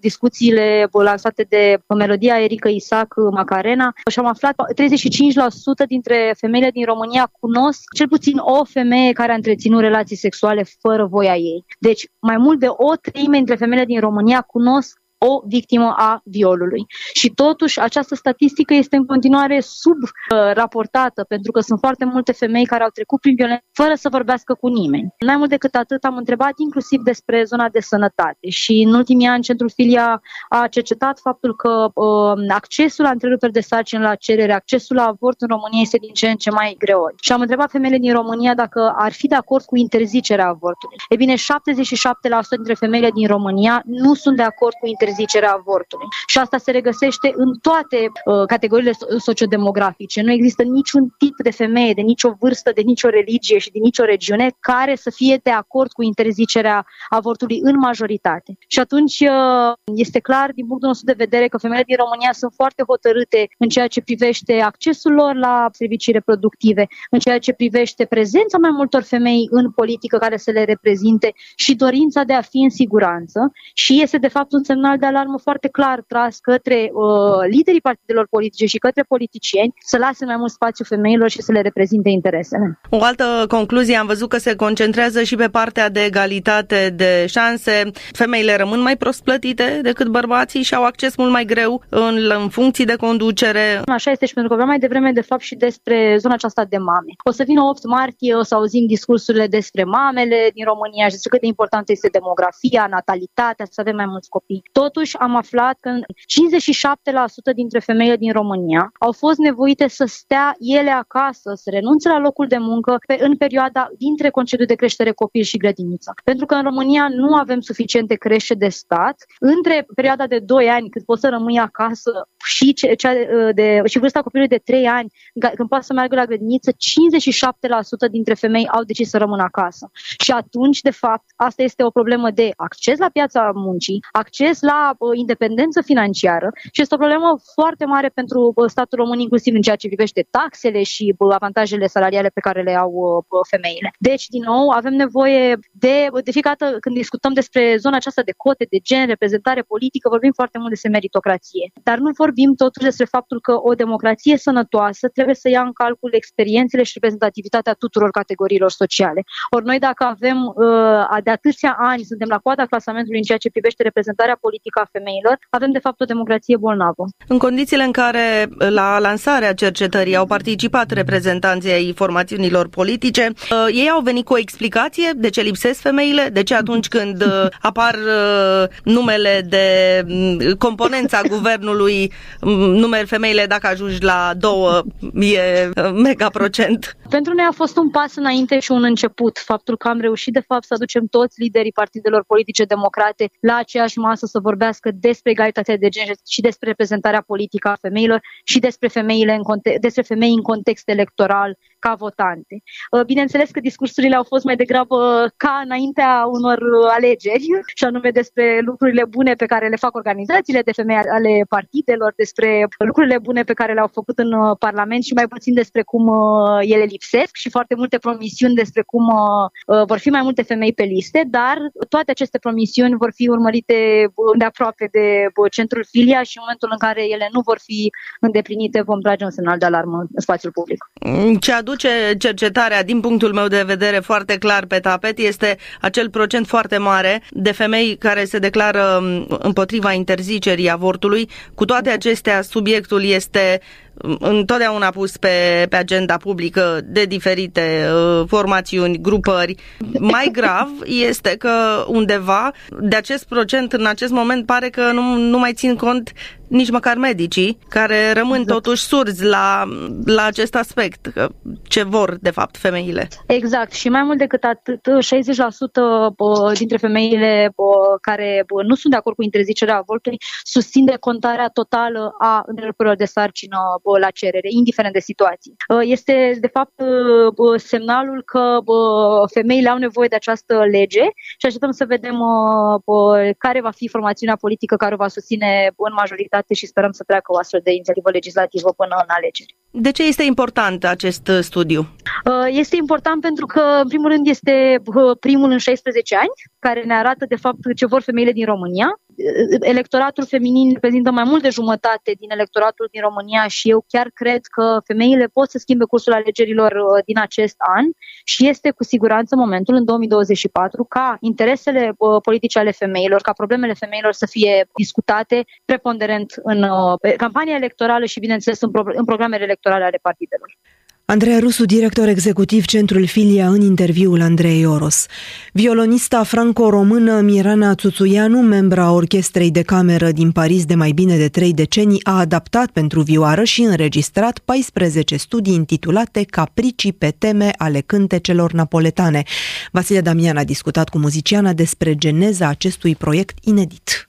Speaker 17: discuțiile lansate de melodia Erica Isaac Macarena și am aflat 35% dintre femeile din România cunosc cel puțin o femeie care a întreținut relații sexuale fără voia ei. Deci mai mult de o treime dintre femeile din România cunosc o victimă a violului. Și totuși această statistică este în continuare subraportată uh, pentru că sunt foarte multe femei care au trecut prin violență fără să vorbească cu nimeni. Mai mult decât atât am întrebat inclusiv despre zona de sănătate și în ultimii ani Centrul Filia a cercetat faptul că uh, accesul la întreruperi de sarcini la cerere, accesul la avort în România este din ce în ce mai greu. Și am întrebat femeile din România dacă ar fi de acord cu interzicerea avortului. E bine, 77% dintre femeile din România nu sunt de acord cu interzicerea interzicerea avortului. Și asta se regăsește în toate uh, categoriile sociodemografice. Nu există niciun tip de femeie, de nicio vârstă, de nicio religie și de nicio regiune care să fie de acord cu interzicerea avortului în majoritate. Și atunci uh, este clar, din punctul nostru de vedere, că femeile din România sunt foarte hotărâte în ceea ce privește accesul lor la servicii reproductive, în ceea ce privește prezența mai multor femei în politică care să le reprezinte și dorința de a fi în siguranță și este de fapt un semnal de alarmă foarte clar tras către uh, liderii partidelor politice și către politicieni să lase mai mult spațiu femeilor și să le reprezinte interesele.
Speaker 18: O altă concluzie, am văzut că se concentrează și pe partea de egalitate de șanse. Femeile rămân mai prost plătite decât bărbații și au acces mult mai greu în, în funcții de conducere.
Speaker 17: Așa este și pentru că vreau mai devreme de fapt și despre zona aceasta de mame. O să vină 8 martie, o să auzim discursurile despre mamele din România și despre cât de importantă este demografia, natalitatea, să avem mai mulți copii. Totuși am aflat că 57% dintre femeile din România au fost nevoite să stea ele acasă, să renunțe la locul de muncă pe, în perioada dintre concediu de creștere copil și grădiniță. Pentru că în România nu avem suficiente crește de stat. Între perioada de 2 ani, cât poți să rămâi acasă, și, cea de, și vârsta copilului de 3 ani, când poate să meargă la grădiniță, 57% dintre femei au decis să rămână acasă. Și atunci, de fapt, asta este o problemă de acces la piața muncii, acces la uh, independență financiară și este o problemă foarte mare pentru uh, statul român, inclusiv în ceea ce privește taxele și uh, avantajele salariale pe care le au uh, femeile. Deci, din nou, avem nevoie de, de fiecare dată când discutăm despre zona aceasta de cote, de gen, reprezentare politică, vorbim foarte mult despre meritocrație. Dar nu vorbim totuși despre faptul că o democrație sănătoasă trebuie să ia în calcul experiențele și reprezentativitatea tuturor categoriilor sociale. Ori noi dacă avem uh, de atâția ani, suntem la coada clasamentului în ceea ce privește reprezentarea politică a femeilor, avem de fapt o democrație bolnavă.
Speaker 18: În condițiile în care la lansarea cercetării au participat reprezentanții ai formațiunilor politice, uh, ei au venit cu o explicație de ce lipsesc femeile, de ce atunci când uh, apar uh, numele de mm, componența guvernului, mm, numeri femeile dacă ajungi la două e mega procent.
Speaker 17: Pentru noi a fost un pas înainte și un început, faptul că am reușit de fapt să aducem toți liderii partidelor politice democrate la aceeași masă să vorbească despre egalitatea de gen și despre reprezentarea politică a femeilor și despre, femeile în context, despre femei în context electoral ca votante. Uh, bineînțeles că discursurile au fost mai degrabă ca înaintea unor alegeri, și anume despre lucrurile bune pe care le fac organizațiile de femei ale partidelor, despre lucrurile bune pe care le-au făcut în uh, Parlament și mai puțin despre cum uh, ele lipsesc și foarte multe promisiuni despre cum vor fi mai multe femei pe liste, dar toate aceste promisiuni vor fi urmărite de aproape de centrul filia și în momentul în care ele nu vor fi îndeplinite vom trage un semnal de alarmă în spațiul public.
Speaker 18: Ce aduce cercetarea, din punctul meu de vedere, foarte clar pe tapet este acel procent foarte mare de femei care se declară împotriva interzicerii avortului. Cu toate acestea, subiectul este întotdeauna pus pe, pe agenda publică de diferite uh, formațiuni, grupări. Mai grav este că undeva de acest procent în acest moment pare că nu, nu mai țin cont nici măcar medicii, care rămân exact. totuși surzi la, la acest aspect, ce vor, de fapt, femeile.
Speaker 17: Exact. Și mai mult decât atât, 60% dintre femeile care nu sunt de acord cu interzicerea avortului susțin decontarea totală a întreruperilor de sarcină la cerere, indiferent de situații. Este, de fapt, semnalul că femeile au nevoie de această lege și așteptăm să vedem care va fi formațiunea politică care o va susține în majoritate departe și sperăm să treacă o astfel de inițiativă legislativă până în alegeri.
Speaker 18: De ce este important acest uh, studiu?
Speaker 17: Uh, este important pentru că, în primul rând, este uh, primul în 16 ani, care ne arată, de fapt, ce vor femeile din România. Electoratul feminin reprezintă mai mult de jumătate din electoratul din România și eu chiar cred că femeile pot să schimbe cursul alegerilor din acest an și este cu siguranță momentul în 2024 ca interesele politice ale femeilor, ca problemele femeilor să fie discutate preponderent în campania electorală și, bineînțeles, în, pro- în programele electorale ale partidelor.
Speaker 1: Andreea Rusu, director executiv Centrul Filia, în interviul Andrei Oros. Violonista franco-română Mirana Tsuțuianu, membra orchestrei de cameră din Paris de mai bine de trei decenii, a adaptat pentru vioară și înregistrat 14 studii intitulate Capricii pe teme ale cântecelor napoletane. Vasile Damian a discutat cu muziciana despre geneza acestui proiect inedit.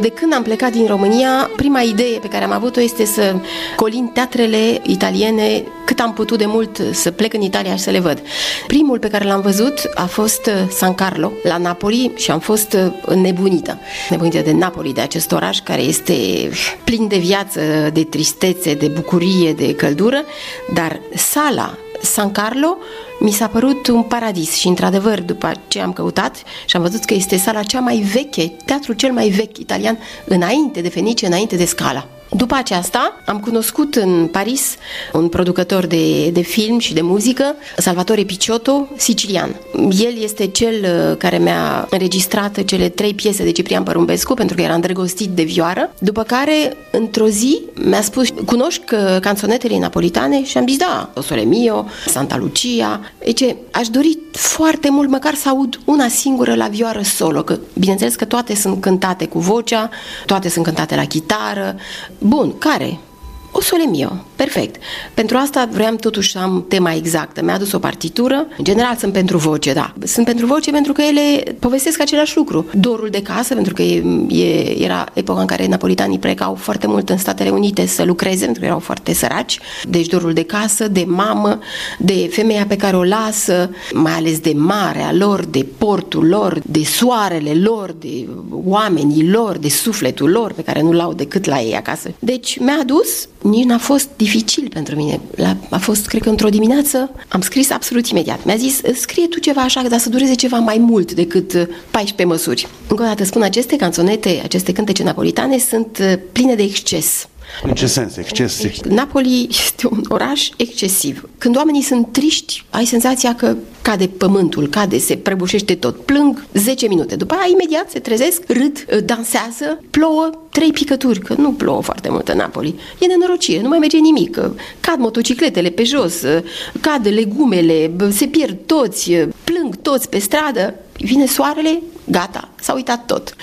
Speaker 19: De când am plecat din România, prima idee pe care am avut-o este să colin teatrele italiene cât am putut de mult să plec în Italia și să le văd. Primul pe care l-am văzut a fost uh, San Carlo, la Napoli și am fost uh, nebunită. Nebunită de Napoli, de acest oraș care este plin de viață, de tristețe, de bucurie, de căldură, dar sala San Carlo mi s-a părut un paradis și, într-adevăr, după ce am căutat și am văzut că este sala cea mai veche, teatrul cel mai vechi italian, înainte de Fenice, înainte de Scala. După aceasta am cunoscut în Paris un producător de, de film și de muzică, Salvatore Picciotto, sicilian. El este cel uh, care mi-a înregistrat cele trei piese de Ciprian Părumbescu pentru că era îndrăgostit de vioară, după care într-o zi mi-a spus, cunoști uh, canțonetele napolitane? Și am zis, da, O Sole Mio, Santa Lucia. Deci, aș dori foarte mult măcar să aud una singură la vioară solo, că bineînțeles că toate sunt cântate cu vocea, toate sunt cântate la chitară, Bun, care? O sole mio, perfect. Pentru asta vreau totuși să am tema exactă. Mi-a adus o partitură. În general sunt pentru voce, da. Sunt pentru voce pentru că ele povestesc același lucru. Dorul de casă, pentru că e, e, era epoca în care napolitanii plecau foarte mult în Statele Unite să lucreze, pentru că erau foarte săraci. Deci dorul de casă, de mamă, de femeia pe care o lasă, mai ales de marea lor, de portul lor, de soarele lor, de oamenii lor, de sufletul lor, pe care nu-l au decât la ei acasă. Deci mi-a adus nici n-a fost dificil pentru mine. La, a fost, cred că într-o dimineață, am scris absolut imediat. Mi-a zis, scrie tu ceva așa, dar să dureze ceva mai mult decât 14 uh, măsuri. Încă o dată spun, aceste canțonete, aceste cântece napolitane sunt uh, pline de exces.
Speaker 20: În ce sens? Exces?
Speaker 19: Napoli este un oraș excesiv. Când oamenii sunt triști, ai senzația că cade pământul, cade, se prăbușește tot. Plâng 10 minute. După aia, imediat se trezesc, râd, dansează, plouă, trei picături, că nu plouă foarte mult în Napoli. E nenorocire, nu mai merge nimic. Cad motocicletele pe jos, cad legumele, se pierd toți, plâng toți pe stradă. Vine soarele, gata, s-a uitat tot.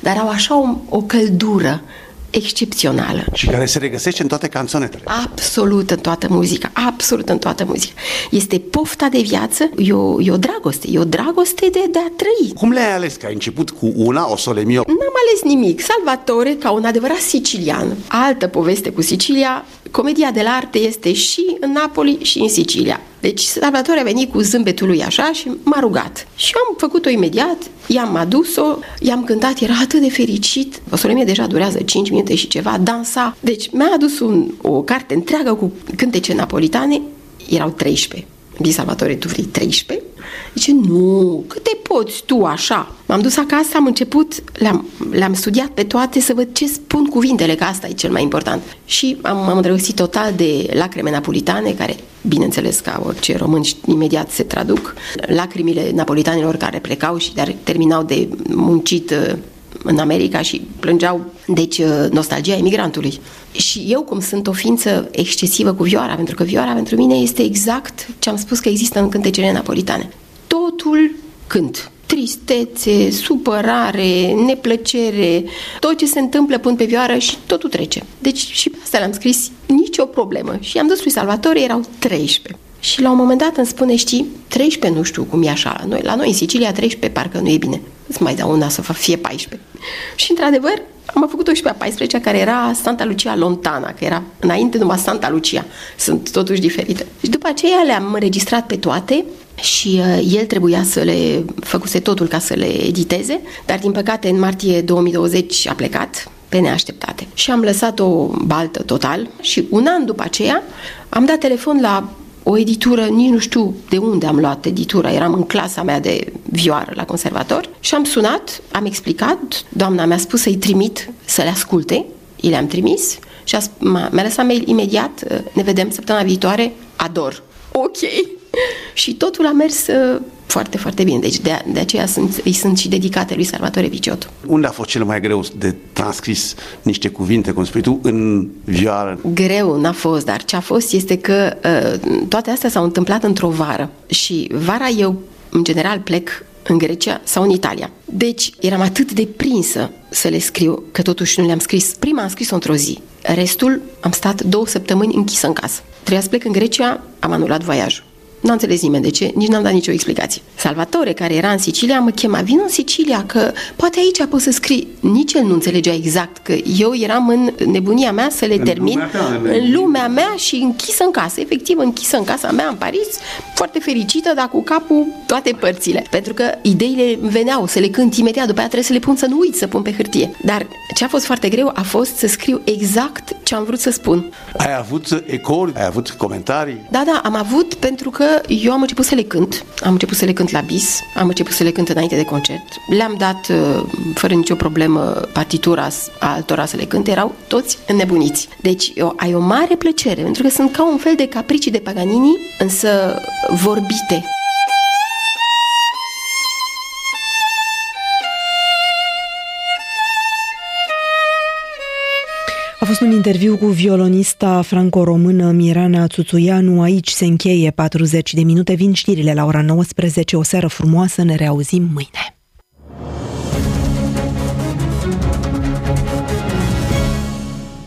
Speaker 19: Dar au așa o, o căldură excepțională.
Speaker 20: Și care se regăsește în toate canțonetele.
Speaker 19: Absolut în toată muzica, absolut în toată muzica. Este pofta de viață, e o, e o dragoste, e o dragoste de, de a trăi.
Speaker 20: Cum le-ai ales? Că ai început cu una, o sole mio?
Speaker 19: N-am ales nimic. Salvatore, ca un adevărat sicilian. Altă poveste cu Sicilia, comedia de la arte este și în Napoli și în Sicilia. Deci Salvatore a venit cu zâmbetul lui așa și m-a rugat. Și am făcut-o imediat, i-am adus-o, i-am cântat, era atât de fericit. O solemnie deja durează 5 minute și ceva, dansa. Deci mi-a adus un, o carte întreagă cu cântece napolitane, erau 13. Di Salvatore, tu vrei 13? Zice, nu, câte poți tu așa? M-am dus acasă, am început, le-am, le-am studiat pe toate să văd ce spun cuvintele, că asta e cel mai important. Și am, am îndrăgostit total de lacrime napolitane, care, bineînțeles, ca orice român, imediat se traduc. Lacrimile napolitanilor care plecau și dar terminau de muncit uh, în America și plângeau, deci, uh, nostalgia emigrantului. Și eu, cum sunt o ființă excesivă cu vioara, pentru că vioara pentru mine este exact ce am spus că există în cântecele napolitane. Totul cânt. Tristețe, supărare, neplăcere, tot ce se întâmplă până pe vioară și totul trece. Deci și pe asta l-am scris, nicio problemă. Și am dus lui Salvatore, erau 13. Și la un moment dat îmi spune, știi, 13 nu știu cum e așa la noi. La noi în Sicilia 13 parcă nu e bine. Îți mai dau una să fie 14. Și într-adevăr am făcut-o și pe a 14 care era Santa Lucia Lontana, că era înainte numai Santa Lucia. Sunt totuși diferite. Și după aceea le-am înregistrat pe toate și uh, el trebuia să le făcuse totul ca să le editeze, dar din păcate în martie 2020 a plecat pe neașteptate. Și am lăsat-o baltă total și un an după aceea am dat telefon la o editură, nici nu știu de unde am luat editura, eram în clasa mea de vioară la conservator și am sunat, am explicat, doamna mi-a spus să-i trimit să le asculte, i le-am trimis și a, mi-a lăsat mail imediat, ne vedem săptămâna viitoare, ador. Ok. și totul a mers uh, foarte, foarte bine. Deci de, de aceea sunt, îi sunt și dedicate lui Salvatore Viciot.
Speaker 20: Unde a fost cel mai greu de transcris niște cuvinte, cum spui tu, în vioară?
Speaker 19: Greu n-a fost, dar ce a fost este că uh, toate astea s-au întâmplat într-o vară și vara eu, în general, plec în Grecia sau în Italia. Deci eram atât de prinsă să le scriu, că totuși nu le-am scris. Prima am scris-o într-o zi. Restul am stat două săptămâni închisă în casă. Trebuia să plec în Grecia, am anulat voiajul. N-a înțeles nimeni de ce, nici n-am dat nicio explicație. Salvatore, care era în Sicilia, mă chema, vin în Sicilia, că poate aici poți să scrii. Nici el nu înțelegea exact că eu eram în nebunia mea să le în termin lumea ta, în, în lumea mea și închisă în casă, efectiv închisă în casa mea în Paris, foarte fericită, dar cu capul toate părțile. Pentru că ideile veneau să le cânt imediat, după aia trebuie să le pun să nu uit să pun pe hârtie. Dar ce a fost foarte greu a fost să scriu exact ce am vrut să spun.
Speaker 20: Ai avut ecouri, ai avut comentarii?
Speaker 19: Da, da, am avut pentru că eu am început să le cânt. Am început să le cânt la bis, am început să le cânt înainte de concert. Le-am dat uh, fără nicio problemă partitura altora să le cânt, erau toți înnebuniți. Deci eu, ai o mare plăcere, pentru că sunt ca un fel de capricii de Paganini, însă vorbite.
Speaker 1: A fost un interviu cu violonista franco-română Mirana Țuțuianu. Aici se încheie 40 de minute. Vin știrile la ora 19. O seară frumoasă. Ne reauzim mâine.